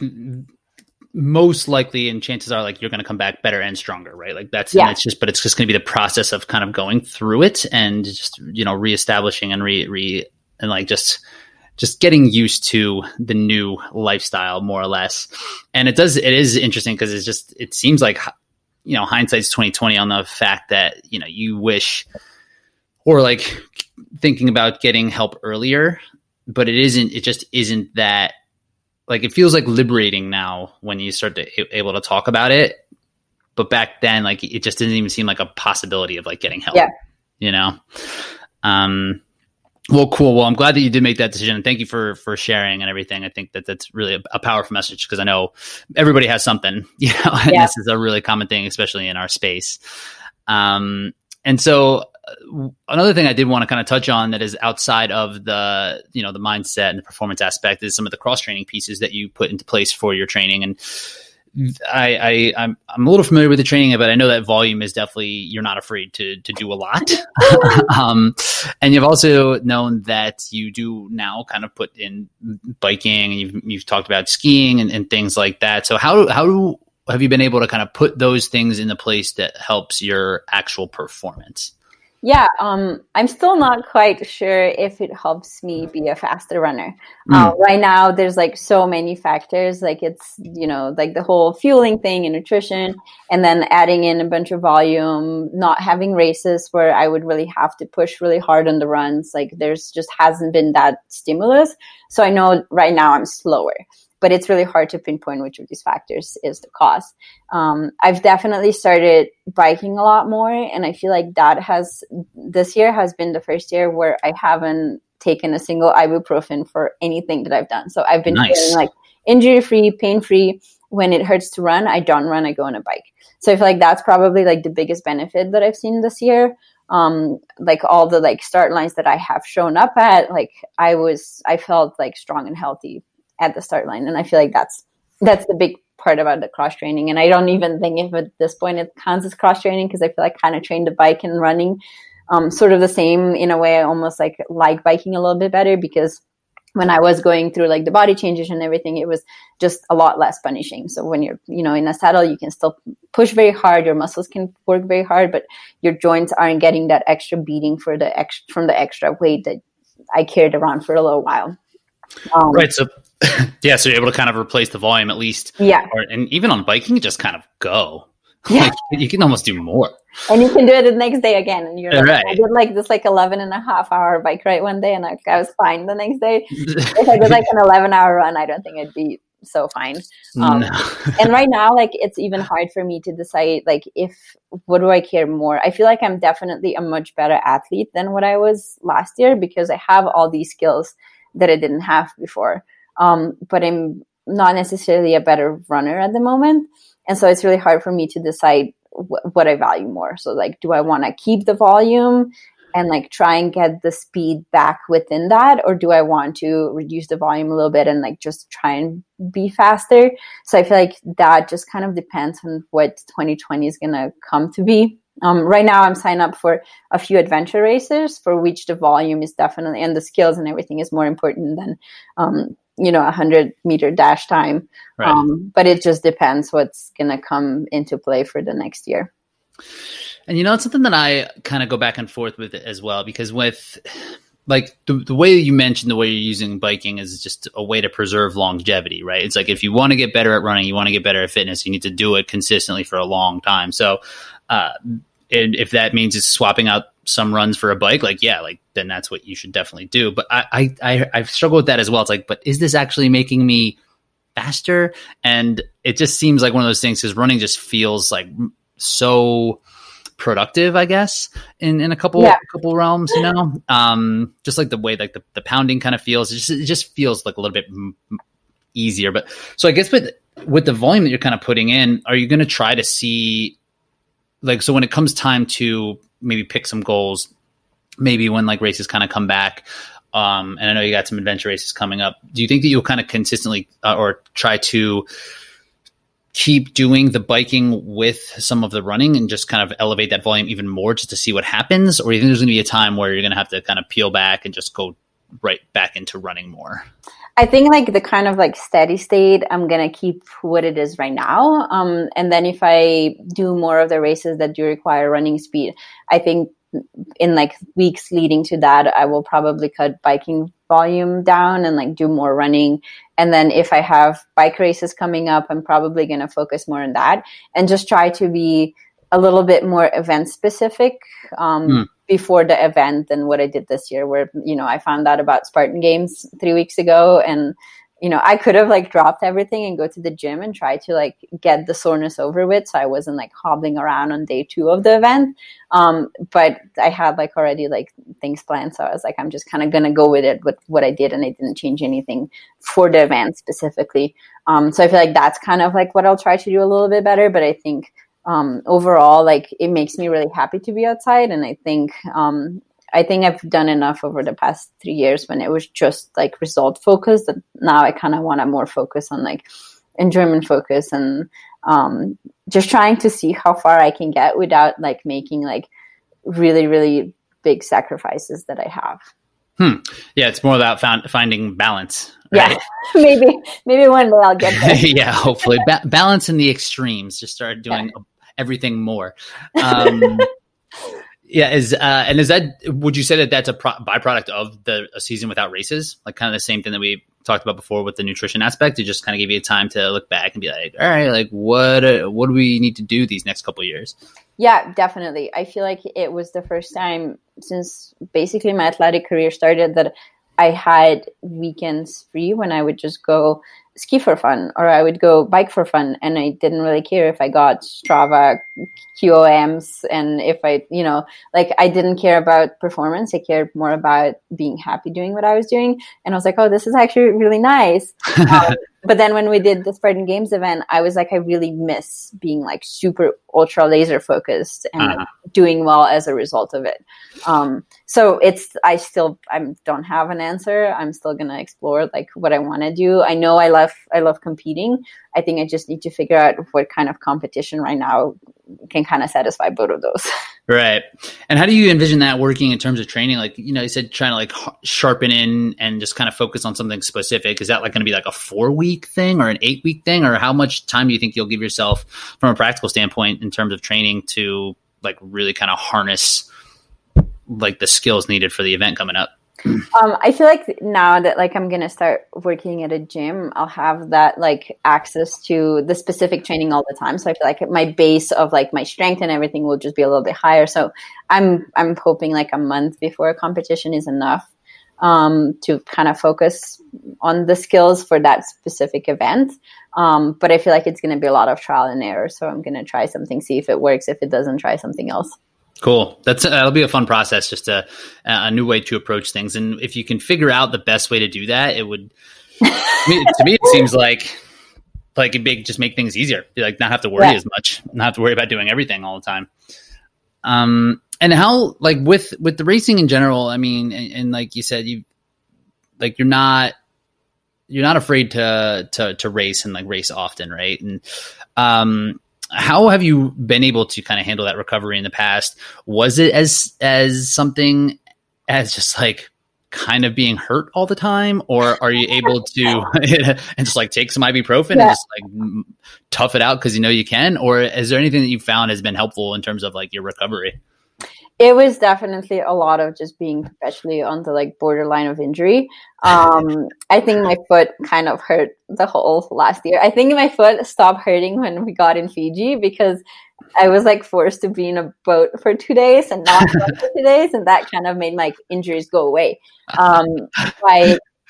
most likely and chances are like you're going to come back better and stronger right like that's yeah. it's just but it's just going to be the process of kind of going through it and just you know reestablishing and re re and like just just getting used to the new lifestyle more or less and it does it is interesting because it's just it seems like you know hindsight's 2020 on the fact that you know you wish or like thinking about getting help earlier but it isn't it just isn't that like it feels like liberating now when you start to able to talk about it. But back then like it just didn't even seem like a possibility of like getting help yeah. you know? Um well cool. Well i'm glad that you did make that decision. And thank you for for sharing and everything. I think that that's really a, a powerful message because i know everybody has something you know? And yeah. this is a really common thing especially in our space. Um and so another thing I did want to kind of touch on that is outside of the you know the mindset and the performance aspect is some of the cross training pieces that you put into place for your training and. I, I I'm I'm a little familiar with the training, but I know that volume is definitely you're not afraid to to do a lot. um, and you've also known that you do now kind of put in biking, and you've you've talked about skiing and, and things like that. So how how have you been able to kind of put those things into place that helps your actual performance? Yeah, um, I'm still not quite sure if it helps me be a faster runner. Mm. Uh, right now, there's like so many factors. Like it's you know like the whole fueling thing and nutrition, and then adding in a bunch of volume. Not having races where I would really have to push really hard on the runs. Like there's just hasn't been that stimulus. So I know right now I'm slower but it's really hard to pinpoint which of these factors is the cause. Um, I've definitely started biking a lot more, and I feel like that has this year has been the first year where I haven't taken a single ibuprofen for anything that I've done. So I've been nice. feeling like injury free, pain free. When it hurts to run, I don't run. I go on a bike. So I feel like that's probably like the biggest benefit that I've seen this year um like all the like start lines that i have shown up at like i was i felt like strong and healthy at the start line. And I feel like that's that's the big part about the cross training. And I don't even think if at this point it counts as cross training because I feel like kind of trained the bike and running um, sort of the same in a way. I almost like like biking a little bit better because when I was going through like the body changes and everything, it was just a lot less punishing. So when you're, you know, in a saddle, you can still push very hard. Your muscles can work very hard, but your joints aren't getting that extra beating for the ex- from the extra weight that I carried around for a little while. Um, right. So yeah, so you're able to kind of replace the volume at least. Yeah. Or, and even on biking, you just kind of go. Yeah. Like, you can almost do more. and you can do it the next day again. And you're like, right. I did like this like 11 and a half hour bike ride one day and I, I was fine the next day. if I did like an 11 hour run, I don't think I'd be so fine. Um, no. and right now, like it's even hard for me to decide like if what do I care more. I feel like I'm definitely a much better athlete than what I was last year because I have all these skills that I didn't have before. Um, but I'm not necessarily a better runner at the moment, and so it's really hard for me to decide wh- what I value more. So like, do I want to keep the volume and like try and get the speed back within that or do i want to reduce the volume a little bit and like just try and be faster so i feel like that just kind of depends on what 2020 is going to come to be um, right now i'm signed up for a few adventure races for which the volume is definitely and the skills and everything is more important than um, you know a 100 meter dash time right. um, but it just depends what's going to come into play for the next year and you know, it's something that I kind of go back and forth with as well because with like the, the way you mentioned the way you're using biking is just a way to preserve longevity, right? It's like if you want to get better at running, you want to get better at fitness, you need to do it consistently for a long time. So, uh, and if that means it's swapping out some runs for a bike, like yeah, like then that's what you should definitely do. But I I I I've struggled with that as well. It's like, but is this actually making me faster? And it just seems like one of those things because running just feels like so productive, I guess, in, in a couple yeah. couple realms, you know. Um, just like the way like the, the pounding kind of feels, it just, it just feels like a little bit m- easier. But so I guess with with the volume that you're kind of putting in, are you going to try to see like so when it comes time to maybe pick some goals, maybe when like races kind of come back, um, and I know you got some adventure races coming up. Do you think that you'll kind of consistently uh, or try to keep doing the biking with some of the running and just kind of elevate that volume even more just to see what happens? Or do you think there's going to be a time where you're going to have to kind of peel back and just go right back into running more? I think like the kind of like steady state, I'm gonna keep what it is right now. Um, and then if I do more of the races that do require running speed, I think in like weeks leading to that, I will probably cut biking volume down and like do more running. And then if I have bike races coming up, I'm probably to focus more on that and just try to be a little bit more event specific um, mm. Before the event than what I did this year, where, you know, I found out about Spartan Games three weeks ago and you know, I could have like dropped everything and go to the gym and try to like get the soreness over with. So I wasn't like hobbling around on day two of the event. Um, but I had like already like things planned. So I was like, I'm just kind of to go with it with what I did. And I didn't change anything for the event specifically. Um, so I feel like that's kind of like what I'll try to do a little bit better. But I think um, overall, like it makes me really happy to be outside. And I think um, I think I've done enough over the past three years when it was just like result focused. That now I kind of want to more focus on like enjoyment focus and um, just trying to see how far I can get without like making like really really big sacrifices that I have. Hmm. Yeah, it's more about found, finding balance. Right? Yeah, maybe maybe one day I'll get there. yeah, hopefully ba- balance in the extremes. Just start doing yeah. Everything more. Um, Yeah, is uh, and is that would you say that that's a pro- byproduct of the season without races? Like kind of the same thing that we talked about before with the nutrition aspect. To just kind of give you time to look back and be like, all right, like what uh, what do we need to do these next couple years? Yeah, definitely. I feel like it was the first time since basically my athletic career started that I had weekends free when I would just go ski for fun or I would go bike for fun and I didn't really care if I got Strava QOMs and if I, you know, like I didn't care about performance. I cared more about being happy doing what I was doing. And I was like, oh, this is actually really nice. um, but then when we did the Spartan Games event, I was like, I really miss being like super ultra laser focused and uh-huh. like, doing well as a result of it. Um, so it's I still I don't have an answer. I'm still gonna explore like what I want to do. I know I love I love competing. I think I just need to figure out what kind of competition right now can kind of satisfy both of those. Right. And how do you envision that working in terms of training? Like, you know, you said trying to like sharpen in and just kind of focus on something specific. Is that like going to be like a four week thing or an eight week thing? Or how much time do you think you'll give yourself from a practical standpoint in terms of training to like really kind of harness like the skills needed for the event coming up? Um, I feel like now that like I'm gonna start working at a gym, I'll have that like access to the specific training all the time. So I feel like my base of like my strength and everything will just be a little bit higher. So I'm I'm hoping like a month before a competition is enough um, to kind of focus on the skills for that specific event. Um, but I feel like it's to be a lot of trial and error. So I'm to try something, see if it works. If it doesn't, try something else. Cool. That's that'll be a fun process, just a a new way to approach things. And if you can figure out the best way to do that, it would. to, me, to me, it seems like like it big just make things easier. Like not have to worry yeah. as much, not have to worry about doing everything all the time. Um, and how like with with the racing in general. I mean, and, and like you said, you like you're not you're not afraid to to to race and like race often, right? And um how have you been able to kind of handle that recovery in the past? Was it as as something as just like kind of being hurt all the time, or are you able to and just like take some ibuprofen yeah. and just like tough it out because you know you can? Or is there anything that you found has been helpful in terms of like your recovery? It was definitely a lot of just being perpetually on the like borderline of injury. Um, I think my foot kind of hurt the whole last year. I think my foot stopped hurting when we got in Fiji because I was like forced to be in a boat for two days and not for two days, and that kind of made my injuries go away. Um,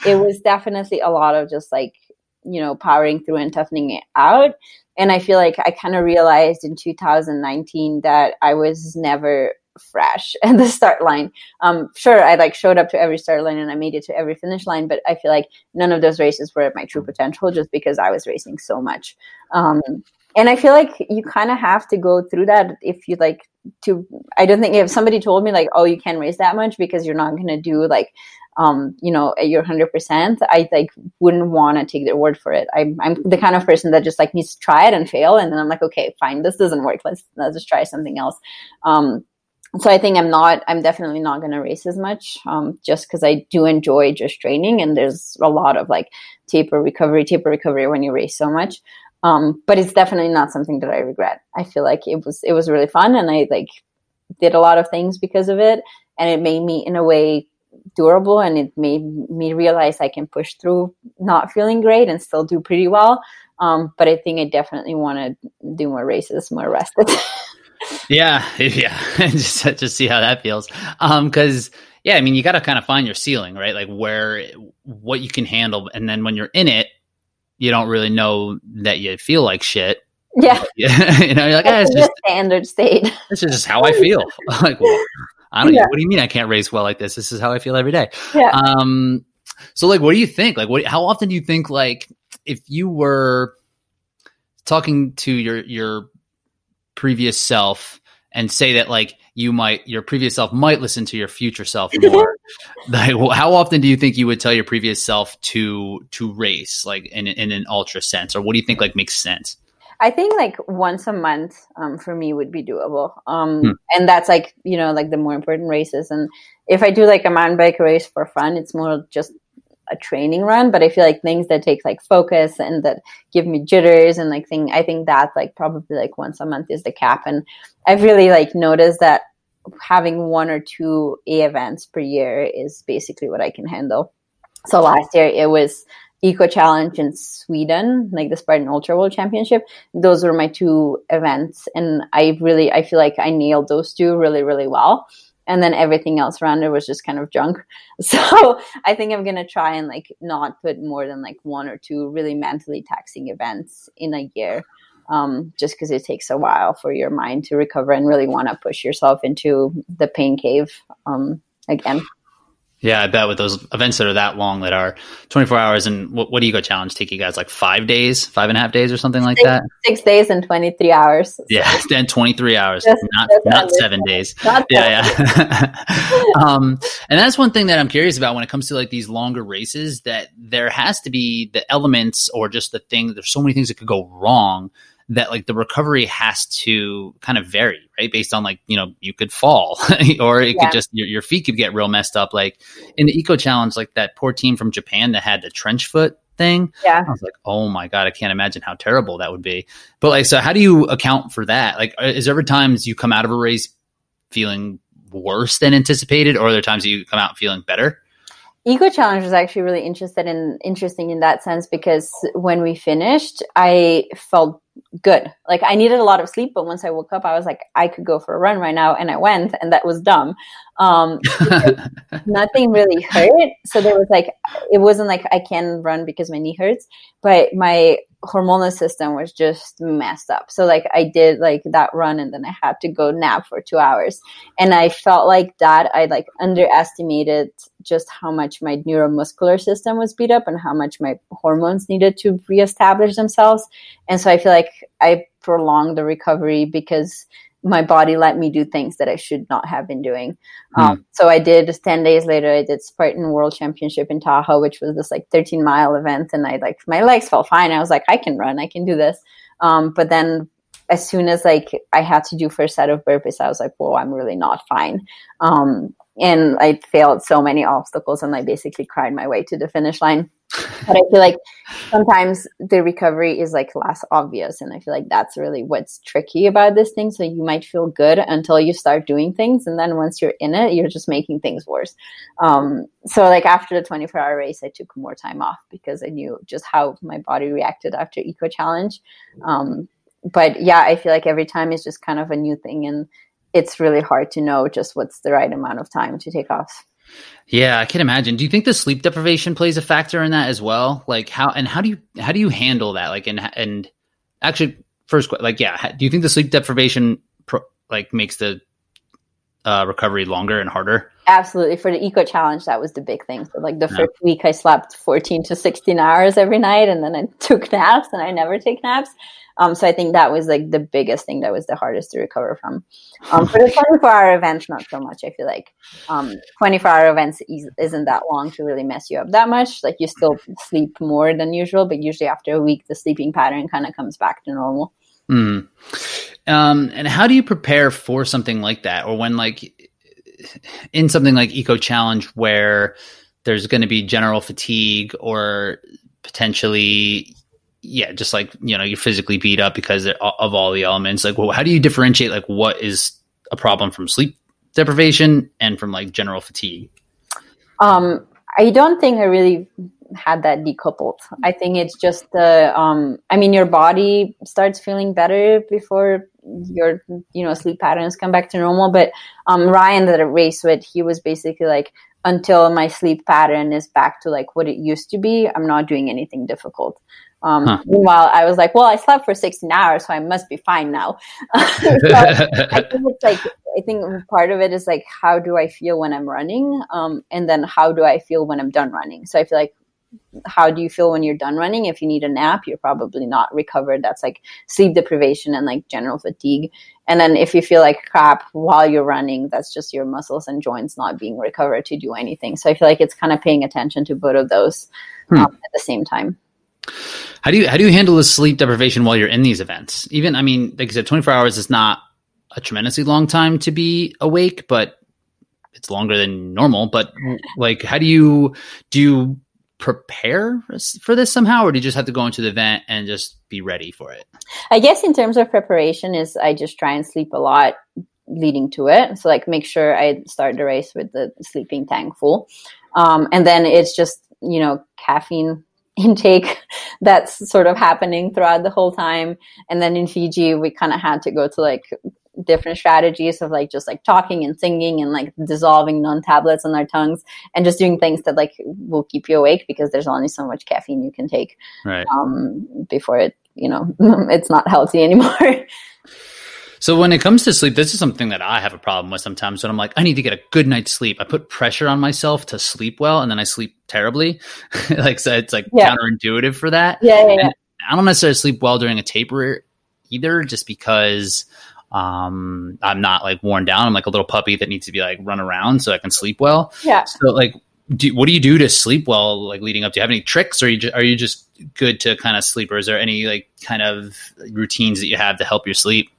it was definitely a lot of just like you know powering through and toughening it out. And I feel like I kind of realized in 2019 that I was never fresh at the start line. Um, sure, I like showed up to every start line and I made it to every finish line, but I feel like none of those races were at my true potential just because I was racing so much. Um, and I feel like you kind of have to go through that if you like to. I don't think if somebody told me like, oh, you can't race that much because you're not going to do like um, you know, at your hundred percent, I like wouldn't want to take their word for it. I, I'm the kind of person that just like needs to try it and fail, and then I'm like, okay, fine, this doesn't work. Let's let's just try something else. Um, so I think I'm not, I'm definitely not going to race as much, um, just because I do enjoy just training, and there's a lot of like taper recovery, taper recovery when you race so much. Um, but it's definitely not something that I regret. I feel like it was, it was really fun, and I like did a lot of things because of it, and it made me in a way durable, and it made me realize I can push through not feeling great and still do pretty well. Um, but I think I definitely want to do more races, more rested. Yeah, yeah, just just see how that feels. Um, because yeah, I mean, you got to kind of find your ceiling, right? Like where what you can handle, and then when you're in it, you don't really know that you feel like shit. Yeah, you know, you're like, ah, it's just standard state. This is just how I feel. like, well, I don't. Yeah. What do you mean I can't race well like this? This is how I feel every day. Yeah. Um. So, like, what do you think? Like, what? How often do you think, like, if you were talking to your your previous self and say that like you might your previous self might listen to your future self more like how often do you think you would tell your previous self to to race like in, in an ultra sense or what do you think like makes sense I think like once a month um, for me would be doable. Um, hmm. And that's like, you know, like the more important races. And if I do like a mountain bike race for fun, it's more just a training run, but I feel like things that take like focus and that give me jitters and like thing, I think that like probably like once a month is the cap. And I've really like noticed that having one or two A events per year is basically what I can handle. So last year it was Eco Challenge in Sweden, like the Spartan Ultra World Championship. Those were my two events, and I really I feel like I nailed those two really really well and then everything else around it was just kind of junk. So I think I'm gonna try and like not put more than like one or two really mentally taxing events in a year, um, just because it takes a while for your mind to recover and really want to push yourself into the pain cave um, again. Yeah, I bet with those events that are that long, that are 24 hours, and what, what Eco Challenge take you guys like five days, five and a half days, or something like six, that? Six days and 23 hours. Yeah, then 23 hours, just, not just not seven days. Not yeah, yeah. um, and that's one thing that I'm curious about when it comes to like these longer races. That there has to be the elements, or just the thing. There's so many things that could go wrong that like the recovery has to kind of vary, right? Based on like, you know, you could fall or it yeah. could just, your, your feet could get real messed up. Like in the eco challenge, like that poor team from Japan that had the trench foot thing. Yeah. I was like, oh my God, I can't imagine how terrible that would be. But like, so how do you account for that? Like, uh, is there ever times you come out of a race feeling worse than anticipated or are there times you come out feeling better? Eco Challenge was actually really interested in interesting in that sense because when we finished, I felt good. Like I needed a lot of sleep, but once I woke up, I was like, I could go for a run right now, and I went, and that was dumb. Um, nothing really hurt, so there was like, it wasn't like I can run because my knee hurts, but my hormonal system was just messed up. So like I did like that run and then I had to go nap for 2 hours. And I felt like that I like underestimated just how much my neuromuscular system was beat up and how much my hormones needed to reestablish themselves. And so I feel like I prolonged the recovery because my body let me do things that I should not have been doing. Mm. Um, so I did 10 days later, I did Spartan World Championship in Tahoe, which was this like 13 mile event. And I like, my legs felt fine. I was like, I can run, I can do this. Um, but then as soon as like I had to do first set of burpees, I was like, whoa, I'm really not fine. Um, and I failed so many obstacles and I basically cried my way to the finish line but I feel like sometimes the recovery is like less obvious. And I feel like that's really what's tricky about this thing. So you might feel good until you start doing things. And then once you're in it, you're just making things worse. Um, so like after the 24 hour race, I took more time off because I knew just how my body reacted after Eco Challenge. Um, but yeah, I feel like every time is just kind of a new thing. And it's really hard to know just what's the right amount of time to take off. Yeah, I can imagine. Do you think the sleep deprivation plays a factor in that as well? Like how and how do you how do you handle that? Like and and actually first question, like yeah, do you think the sleep deprivation pro, like makes the uh, recovery longer and harder? Absolutely. For the eco challenge, that was the big thing. So like the yeah. first week, I slept 14 to 16 hours every night, and then I took naps, and I never take naps. Um, so I think that was like the biggest thing that was the hardest to recover from. Um, for the 24 hour event, not so much. I feel like um, 24 hour events is, isn't that long to really mess you up that much. Like you still sleep more than usual, but usually after a week, the sleeping pattern kind of comes back to normal. Mm. Um, and how do you prepare for something like that, or when like in something like Eco Challenge where there's going to be general fatigue or potentially yeah, just like you know, you're physically beat up because of all the elements. Like, well, how do you differentiate like what is a problem from sleep deprivation and from like general fatigue? Um, I don't think I really had that decoupled. I think it's just the. Um, I mean, your body starts feeling better before your you know sleep patterns come back to normal. But um, Ryan that I raced with, he was basically like, until my sleep pattern is back to like what it used to be, I'm not doing anything difficult. Um, huh. Meanwhile, I was like, well, I slept for 16 hours, so I must be fine now. so I think it's like, I think part of it is like, how do I feel when I'm running? Um, and then how do I feel when I'm done running? So I feel like, how do you feel when you're done running? If you need a nap, you're probably not recovered. That's like sleep deprivation and like general fatigue. And then if you feel like crap while you're running, that's just your muscles and joints not being recovered to do anything. So I feel like it's kind of paying attention to both of those hmm. um, at the same time. How do you how do you handle the sleep deprivation while you're in these events? Even I mean, like I said, 24 hours is not a tremendously long time to be awake, but it's longer than normal. But like, how do you do you prepare for this somehow, or do you just have to go into the event and just be ready for it? I guess in terms of preparation, is I just try and sleep a lot leading to it. So like, make sure I start the race with the sleeping tank full, um, and then it's just you know caffeine intake that's sort of happening throughout the whole time. And then in Fiji, we kind of had to go to like different strategies of like just like talking and singing and like dissolving Nuun tablets on our tongues and just doing things that like will keep you awake because there's only so much caffeine you can take right. um, before it, you know, it's not healthy anymore. So when it comes to sleep, this is something that I have a problem with sometimes when I'm like, I need to get a good night's sleep. I put pressure on myself to sleep well and then I sleep terribly. like so it's like yeah. counterintuitive for that. Yeah, yeah, yeah. I don't necessarily sleep well during a taper either, just because um, I'm not like worn down. I'm like a little puppy that needs to be like run around so I can sleep well. Yeah. So like do, what do you do to sleep well like leading up do you have any tricks or are you just, are you just good to kind of sleep or is there any like kind of routines that you have to help your sleep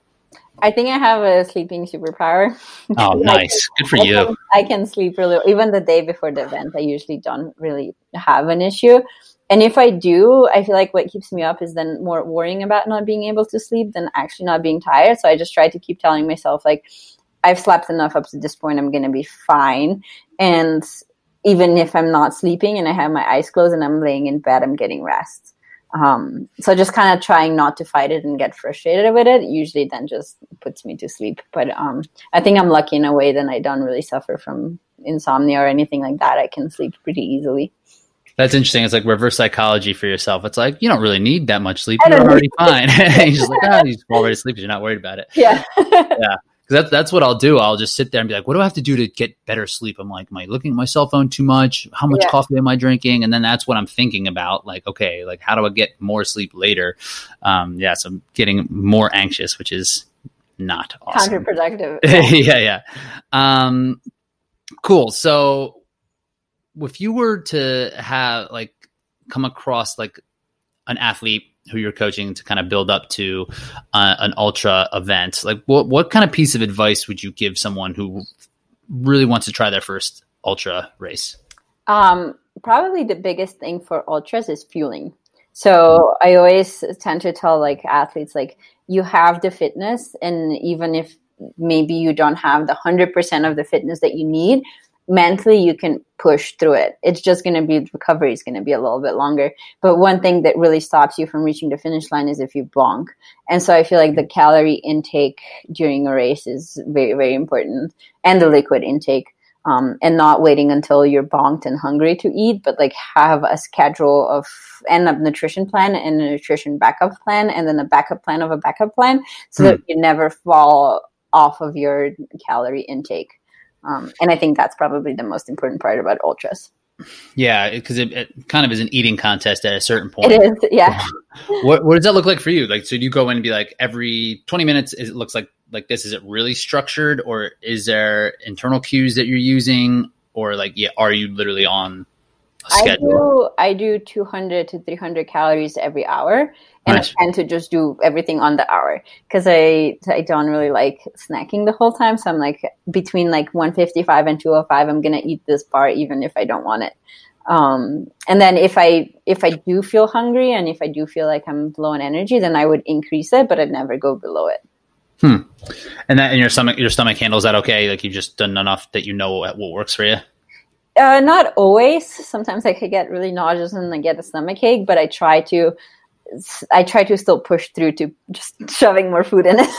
I think I have a sleeping superpower. Oh, nice. Good for I you. Can, I can sleep really, even the day before the event, I usually don't really have an issue. And if I do, I feel like what keeps me up is then more worrying about not being able to sleep than actually not being tired. So I just try to keep telling myself, like, I've slept enough up to this point, I'm going to be fine. And even if I'm not sleeping and I have my eyes closed and I'm laying in bed, I'm getting rest. Um, so just kind of trying not to fight it and get frustrated with it usually then just puts me to sleep. But um, I think I'm lucky in a way that I don't really suffer from insomnia or anything like that. I can sleep pretty easily. That's interesting. It's like reverse psychology for yourself. It's like you don't really need that much sleep. You're already fine. you're just like, oh, you just fall right because you're not worried about it. Yeah. yeah. Because that's that's what I'll do. I'll just sit there and be like, "What do I have to do to get better sleep?" I'm like, "Am I looking at my cell phone too much? How much yeah. coffee am I drinking?" And then that's what I'm thinking about. Like, okay, like how do I get more sleep later? Um, yeah, so I'm getting more anxious, which is not awesome. counterproductive. yeah, yeah. Um, cool. So, if you were to have like come across like an athlete who you're coaching to kind of build up to uh, an ultra event. Like what what kind of piece of advice would you give someone who really wants to try their first ultra race? Um, probably the biggest thing for ultras is fueling. So i always tend to tell like athletes like you have the fitness and even if maybe you don't have the 100% of the fitness that you need mentally you can push through it. It's just going to be recovery is going to be a little bit longer. But one thing that really stops you from reaching the finish line is if you bonk. And so I feel like the calorie intake during a race is very very important, and the liquid intake. Um, and not waiting until you're bonked and hungry to eat, but like have a schedule of and a nutrition plan and a nutrition backup plan, and then a backup plan of a backup plan, so mm. that you never fall off of your calorie intake. Um, and I think that's probably the most important part about ultras. Yeah, because it, it, kind of is an eating contest at a certain point. It is, yeah. what, what does that look like for you? Like, so do you go in and be like every twenty minutes? Is, It looks like like this. Is it really structured, or is there internal cues that you're using, or like, yeah, are you literally on I do I do 200 to 300 calories every hour, and nice. I tend to just do everything on the hour because I I don't really like snacking the whole time. So I'm like between like 155 and 205, I'm gonna eat this bar even if I don't want it. Um, and then if I if I do feel hungry and if I do feel like I'm low on energy, then I would increase it, but I'd never go below it. Hmm. And that in your stomach, your stomach handles that okay? Like you've just done enough that you know what works for you. Uh, not always. Sometimes I could get really nauseous and I get a stomach ache, but I try to. I try to still push through to just shoving more food in it.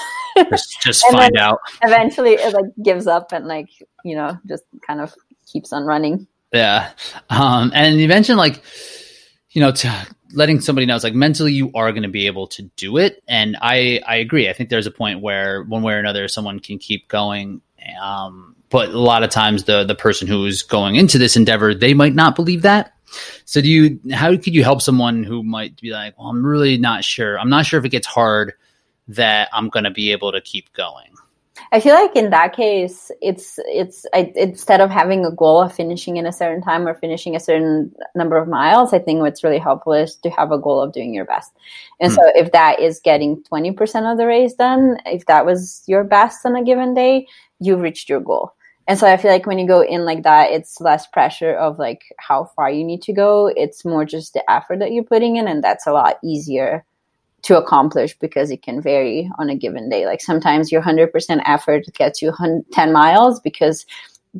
just, just find out. Eventually, it like gives up and like you know just kind of keeps on running. Yeah, um, and you mentioned like you know to letting somebody know it's like mentally you are going to be able to do it, and I I agree. I think there's a point where one way or another someone can keep going. Um, but a lot of times the the person who's going into this endeavor they might not believe that. So do you how could you help someone who might be like well i'm really not sure. I'm not sure if it gets hard that i'm going to be able to keep going i feel like in that case it's it's I, instead of having a goal of finishing in a certain time or finishing a certain number of miles i think what's really helpful is to have a goal of doing your best. And so hmm. if that is getting 20% of the race done if that was your best on a given day you've reached your goal and so i feel like when you go in like that it's less pressure of like how far you need to go. It's more just the effort that you're putting in and that's a lot easier to accomplish because it can vary on a given day. Like sometimes your 100% effort gets you 10 miles because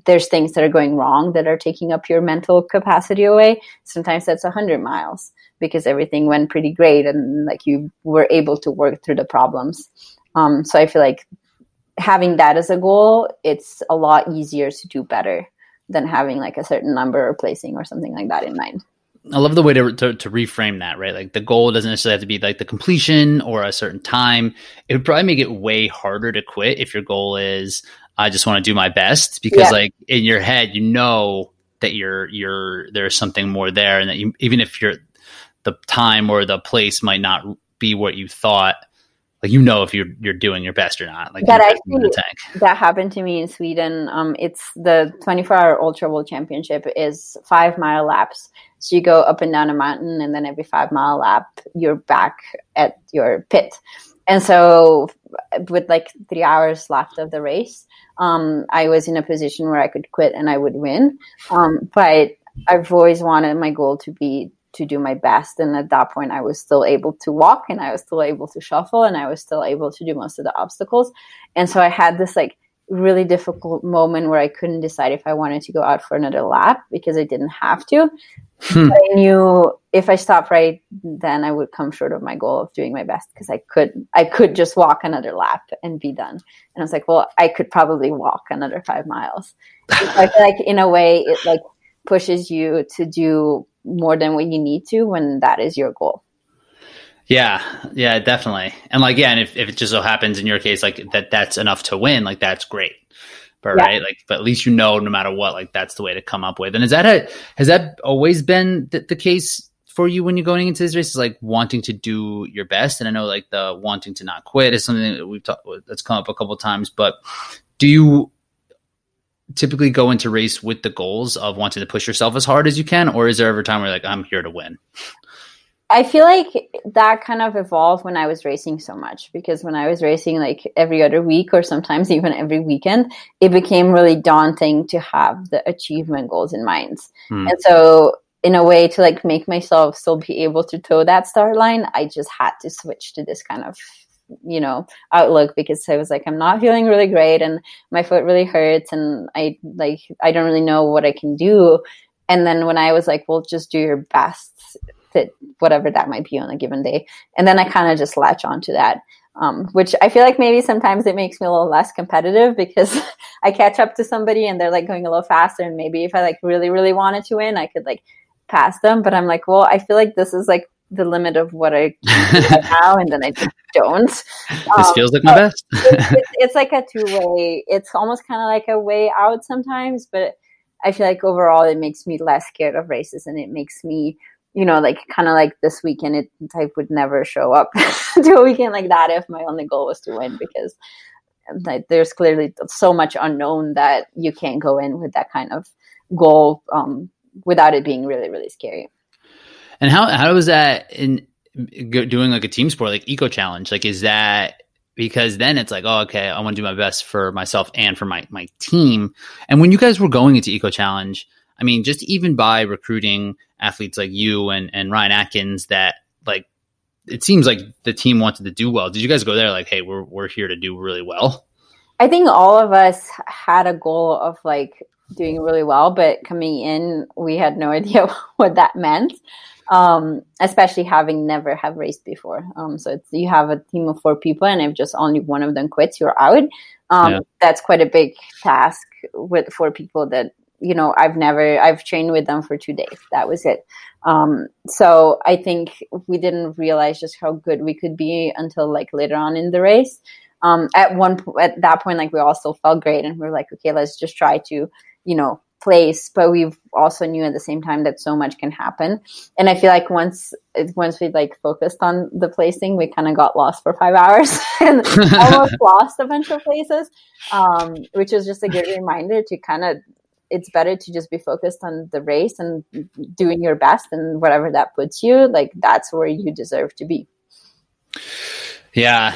there's things that are going wrong that are taking up your mental capacity away. Sometimes that's 100 miles because everything went pretty great and like you were able to work through the problems. Um, so i feel like having that as a goal, it's a lot easier to do better than having like a certain number or placing or something like that in mind. I love the way to, to, to reframe that, right? Like the goal doesn't necessarily have to be like the completion or a certain time. It would probably make it way harder to quit if your goal is I just want to do my best because yeah. like in your head you know that you're you're there's something more there and that you even if you're the time or the place might not be what you thought like you know if you're you're doing your best or not. Like that actually that happened to me in Sweden. Um, it's the 24 hour ultra world championship is five mile laps. So you go up and down a mountain, and then every five mile lap, you're back at your pit. And so, with like three hours left of the race, um, I was in a position where I could quit and I would win. Um, but I've always wanted my goal to be to do my best. And at that point, I was still able to walk and I was still able to shuffle and I was still able to do most of the obstacles. And so I had this like really difficult moment where I couldn't decide if I wanted to go out for another lap because I didn't have to. Hmm. I knew if I stopped right then I would come short of my goal of doing my best because I could I could just walk another lap and be done. And I was like, well, I could probably walk another five miles. I feel like in a way it like pushes you to do more than what you need to when that is your goal. Yeah, yeah, definitely. And like, yeah, and if, if it just so happens in your case, like that, that's enough to win, like that's great. But yeah. right, like, but at least you know, no matter what, like that's the way to come up with. And is that a, has that always been the, the case for you when you're going into this race? Is like wanting to do your best. And I know like the wanting to not quit is something that we've talked, that's come up a couple times. But do you typically go into race with the goals of wanting to push yourself as hard as you can, or is there ever time where like I'm here to win? I feel like that kind of evolved when I was racing so much because when I was racing like every other week or sometimes even every weekend, it became really daunting to have the achievement goals in mind. Hmm. And so in a way to like make myself still be able to toe that start line, I just had to switch to this kind of you know outlook because I was like I'm not feeling really great and my foot really hurts and I like I don't really know what I can do and then when I was like well just do your best whatever that might be on a given day. And then I kind of just latch onto that. Um, which I feel like maybe sometimes it makes me a little less competitive because I catch up to somebody and they're like going a little faster. And maybe if I like really, really wanted to win, I could like pass them. But I'm like, well, I feel like this is like the limit of what I do now, and then I just don't. This um, feels like my best. it, it, it's like a two way. It's almost kind of like a way out sometimes, but I feel like overall it makes me less scared of races, and it makes me you know, like kind of like this weekend, it I would never show up to a weekend like that if my only goal was to win because like there's clearly so much unknown that you can't go in with that kind of goal um, without it being really really scary. And how how was that in doing like a team sport like eco challenge? Like, is that because then it's like, oh, okay, I want to do my best for myself and for my my team. And when you guys were going into eco challenge, I mean, just even by recruiting athletes like you and, and Ryan Atkins that like it seems like the team wanted to do well. Did you guys go there like, hey, we're we're here to do really well? I think all of us had a goal of like doing really well, but coming in, we had no idea what that meant. Um, especially having never have raced before. Um, so it's, you have a team of four people, and if just only one of them quits, you're out. Um, yeah. That's quite a big task with four people that you know i've never i've trained with them for two days that was it um, so i think we didn't realize just how good we could be until like later on in the race um, at one at that point like we all still felt great and we are like okay let's just try to you know place but we've also knew at the same time that so much can happen. And i feel like once once we like focused on the placing we kind of got lost for five hours and almost lost a bunch of places um, which was just a good reminder to kind of it's better to just be focused on the race and doing your best and whatever that puts you like that's where you deserve to be. Yeah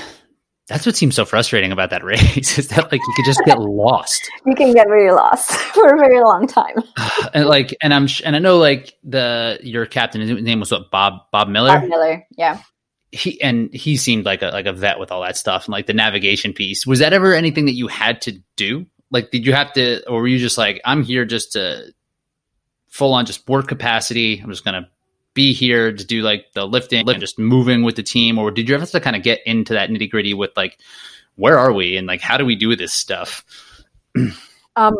that's what seems so frustrating about that race is that like you could just get lost. You can get very lost for a very long time. And like and i'm and i know like the your captain his name was what bob bob miller? Bob miller yeah. He and he seemed like a like a vet with all that stuff and like the navigation piece. Was that ever anything that you had to do? Like, did you have to, or were you just like, I'm here just to full on just work capacity? I'm just going to be here to do like the lifting and just moving with the team? Or did you have to kind of get into that nitty gritty with like, where are we and like, how do we do this stuff? um,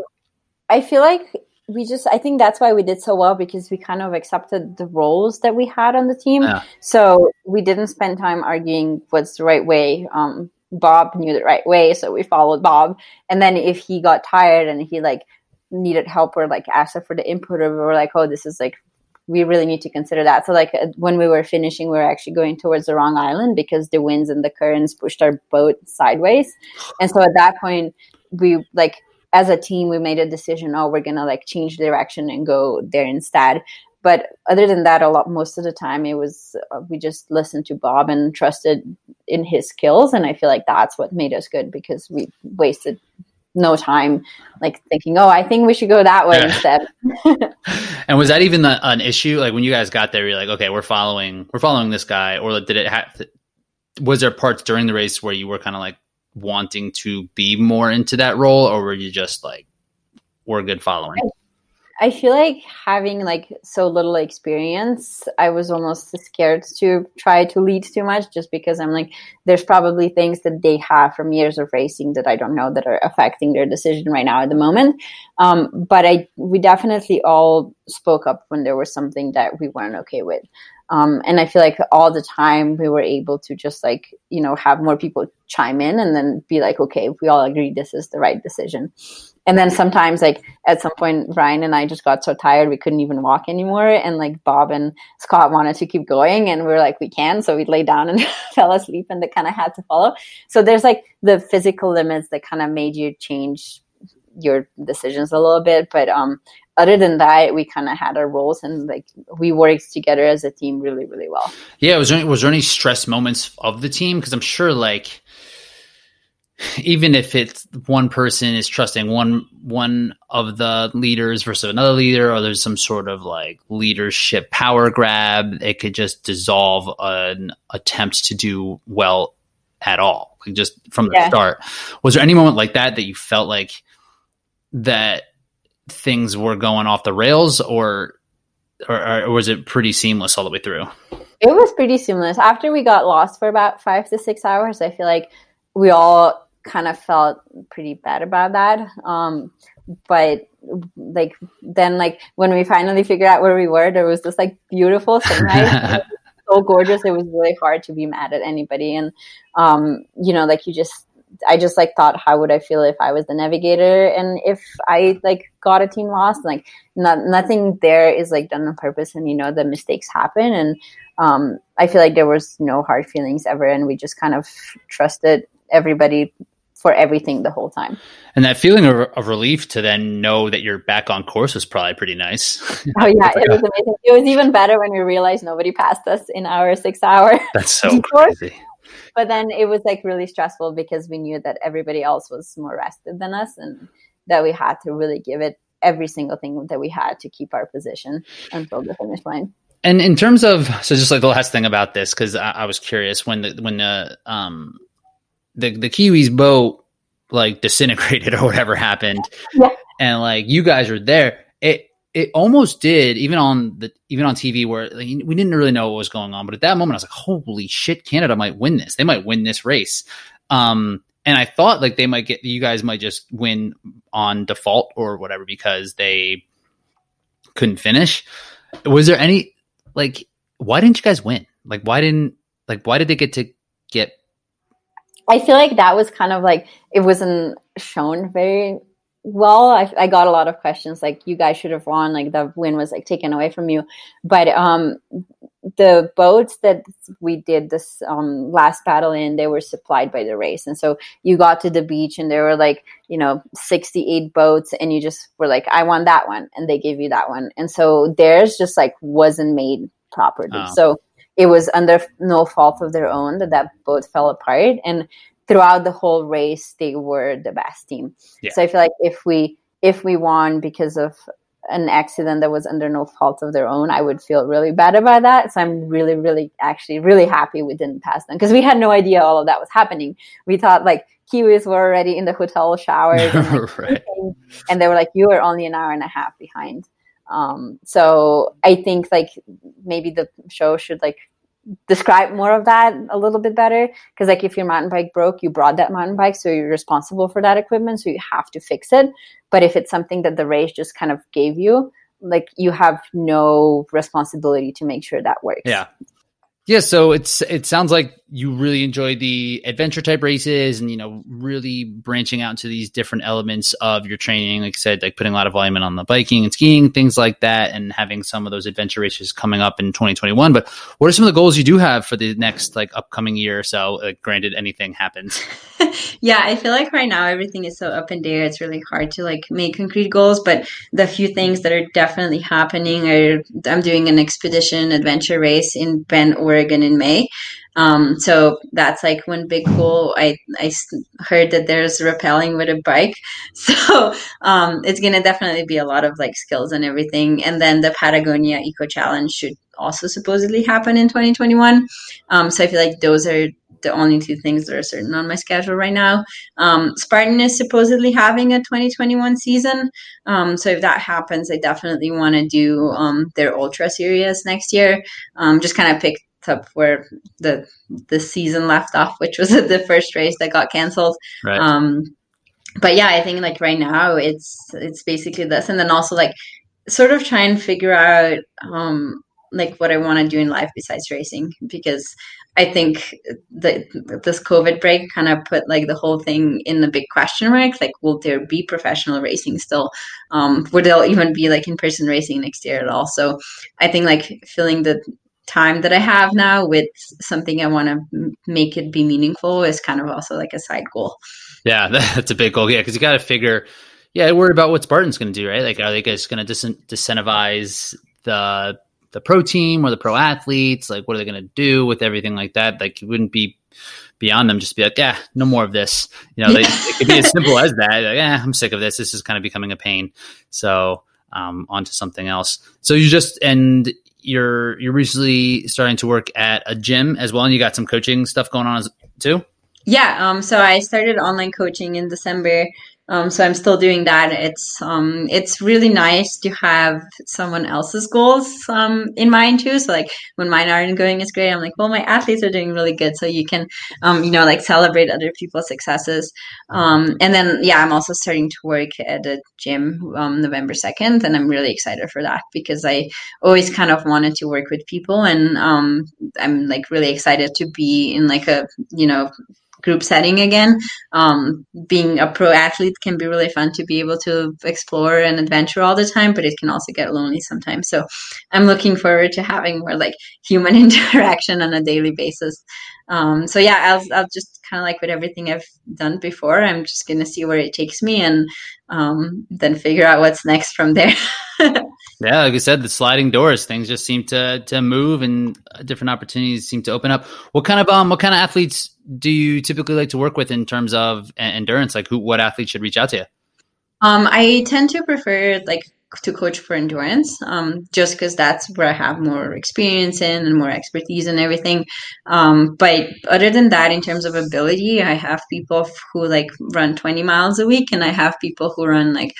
I feel like we just i think that's why we did so well because we kind of accepted the roles that we had on the team yeah. so we didn't spend time arguing what's the right way um, Bob knew the right way, so we followed Bob. And then if he got tired and he like needed help or like asked for the input, or we were like, oh, this is like we really need to consider that. So like uh, when we were finishing, we were actually going towards the wrong island because the winds and the currents pushed our boat sideways. And so at that point, we like as a team we made a decision. Oh, we're gonna like change direction and go there instead but other than that a lot most of the time it was uh, we just listened to bob and trusted in his skills and i feel like that's what made us good because we wasted no time like thinking oh i think we should go that way yeah. instead and was that even the, an issue like when you guys got there you're like okay we're following we're following this guy or did it have to, was there parts during the race where you were kind of like wanting to be more into that role, or were you just like, we're good following? I feel like having like so little experience, I was almost scared to try to lead too much just because I'm like, there's probably things that they have from years of racing that I don't know that are affecting their decision right now at the moment. Um, but I, we definitely all spoke up when there was something that we weren't okay with. Um, and I feel like all the time we were able to just like, you know, have more people chime in and then be like, okay, we all agree this is the right decision. And then sometimes like at some point ryan and i just got so tired we couldn't even walk anymore. And like bob and scott wanted to keep going and we are like we can. So we lay down and fell asleep and they kind of had to follow. So there's like the physical limits that kind of made you change your decisions a little bit. But um other than that we kind of had our roles and like we worked together as a team really really well. Yeah was there, was there any stress moments of the team? Because i'm sure like even if it's one person is trusting one one of the leaders versus another leader or there's some sort of like leadership power grab it could just dissolve an attempt to do well at all like just from the yeah. start. Was there any moment like that that you felt like that things were going off the rails or or, or was it pretty seamless all the way through it was pretty seamless after we got lost for about five to six hours i feel like we all kind of felt pretty bad about that. Um, but like then like when we finally figured out where we were, there was this like beautiful sunrise. so gorgeous. It was really hard to be mad at anybody. And um, you know, like you just I just like thought how would I feel if I was the navigator and if I like got a team lost like not, nothing there is like done on purpose and you know the mistakes happen and um, I feel like there was no hard feelings ever and we just kind of trusted everybody for everything the whole time. And that feeling of, of, relief to then know that you're back on course was probably pretty nice. Oh yeah, it was amazing. It was even better when we realized nobody passed us in our six hour. That's so crazy. But then it was like really stressful because we knew that everybody else was more rested than us and that we had to really give it every single thing that we had to keep our position until the finish line. And in terms of so just like the last thing about this because I, I, was curious when the when the um the the Kiwis boat like disintegrated or whatever happened, yeah. and like you guys were there. It almost did even on the even on TV where like, we didn't really know what was going on, but at that moment I was like, holy shit, Canada might win this. They might win this race. Um, and I thought like they might get you guys might just win on default or whatever because they couldn't finish. Was there any like why didn't you guys win? Like why didn't like why did they get to get I feel like that was kind of like it wasn't shown very well. I, I got a lot of questions like you guys should have won, like the win was like taken away from you. But um, the boats that we did this um, last battle in, they were supplied by the race, and so you got to the beach and there were like you know sixty eight boats, and you just were like, I want that one, and they gave you that one, and so theirs just like wasn't made properly. Oh. So it was under no fault of their own that that boat fell apart and throughout the whole race they were the best team yeah. so i feel like if we if we won because of an accident that was under no fault of their own i would feel really bad about that so i'm really really actually really happy we didn't pass them because we had no idea all of that was happening we thought like kiwis were already in the hotel showers and, like, right. and they were like you are only an hour and a half behind um, so I think like maybe the show should like describe more of that a little bit better? Because like if your mountain bike broke you brought that mountain bike so you're responsible for that equipment so you have to fix it. But if it's something that the race just kind of gave you like you have no responsibility to make sure that works. Yeah yeah, so it's it sounds like you really enjoy the adventure type races and you know really branching out into these different elements of your training. Like I said like putting a lot of volume in on the biking and skiing things like that and having some of those adventure races coming up in 2021 but what are some of the goals you do have for the next like upcoming year or so? Like, granted anything happens. Yeah I feel like right now everything is so up in the air. It's really hard to like make concrete goals but the few things that are definitely happening are I'm doing an expedition adventure race in Bend Oregon in May um, so that's like one big goal. I, I heard that there's rappelling with a bike. So um, it's going to definitely be a lot of like skills and everything. And then the Patagonia Eco Challenge should also supposedly happen in 2021. Um, so I feel like those are the only two things that are certain on my schedule right now. Um, Spartan is supposedly having a 2021 season. Um, so if that happens, I definitely want to do um, their ultra series next year. Um, just kind of picked up where the the season left off, which was the first race that got canceled. Right. Um, but yeah, I think like right now it's it's basically this, and then also like sort of try and figure out um, like what I want to do in life besides racing because I think that this COVID break kind of put like the whole thing in the big question mark. Like, will there be professional racing still? Um, would there even be like in person racing next year at all? So I think like feeling the time that I have now with something I want to make it be meaningful is kind of also like a side goal. Yeah, that's a big goal. Yeah, because you got to figure. Yeah, I worry about what Spartan's going to do, right? Like, are they just going to dis- disincentivize the the pro team or the pro athletes? Like, what are they going to do with everything like that? Like, it wouldn't be beyond them just be like, yeah, no more of this. You know, they, it could be as simple as that. Like, yeah, I'm sick of this. This is kind of becoming a pain. So, um, on to something else. So you just and you're you're recently starting to work at a gym as well, and you got some coaching stuff going on as, too. Yeah. Um. So I started online coaching in December. Um, so I'm still doing that. It's um, it's really nice to have someone else's goals um, in mind too. So like when mine aren't going as great, I'm like, well, my athletes are doing really good. So you can, um, you know, like celebrate other people's successes. Um, and then yeah, I'm also starting to work at a gym um, November second, and I'm really excited for that because I always kind of wanted to work with people, and um, I'm like really excited to be in like a you know group setting again. Um, being a pro athlete can be really fun to be able to explore and adventure all the time, but it can also get lonely sometimes. So I'm looking forward to having more like human interaction on a daily basis. Um, so yeah, I'll, I'll just kind of like with everything I've done before, I'm just going to see where it takes me and um, then figure out what's next from there. Yeah, like I said, the sliding doors, things just seem to to move, and different opportunities seem to open up. What kind of um, what kind of athletes do you typically like to work with in terms of endurance? Like, who, what athletes should reach out to you? Um, I tend to prefer like to coach for endurance, um, just because that's where I have more experience in and more expertise and everything. Um, but other than that, in terms of ability, I have people who like run 20 miles a week, and I have people who run like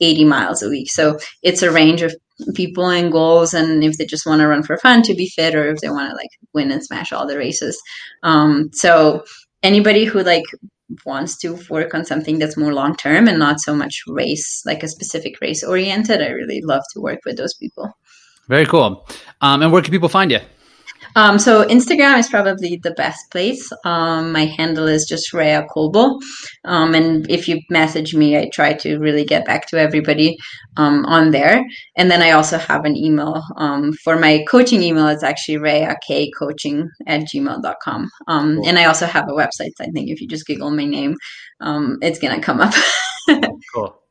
80 miles a week. So it's a range of people and goals and if they just want to run for fun to be fit or if they want to like win and smash all the races. Um, so anybody who like wants to work on something that's more long term and not so much race like a specific race oriented i really love to work with those people. Very cool. Um, and where can people find you um, so Instagram is probably the best place. Um, my handle is just Rea Kolbl. Um, and if you message me, I try to really get back to everybody um, on there. And then I also have an email um, for my coaching email. It's actually rheakcoaching at gmail.com. Um, cool. And I also have a website. I think if you just Google my name, it's going to come up. cool.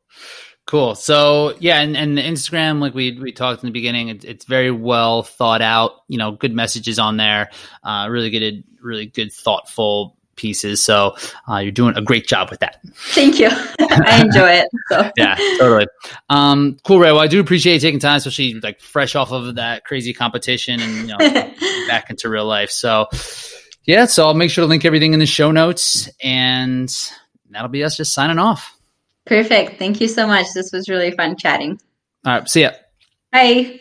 Cool. So yeah, and, and Instagram, like we we talked in the beginning, it, it's very well thought out. You know, good messages on there. Uh, really good, really good, thoughtful pieces. So uh, you're doing a great job with that. Thank you. I enjoy it. So. yeah, totally. Um, cool, Ray. Well, I do appreciate you taking time, especially like fresh off of that crazy competition and you know back into real life. So yeah, so I'll make sure to link everything in the show notes, and that'll be us just signing off. Perfect. Thank you so much. This was really fun chatting. All right. See ya. Bye.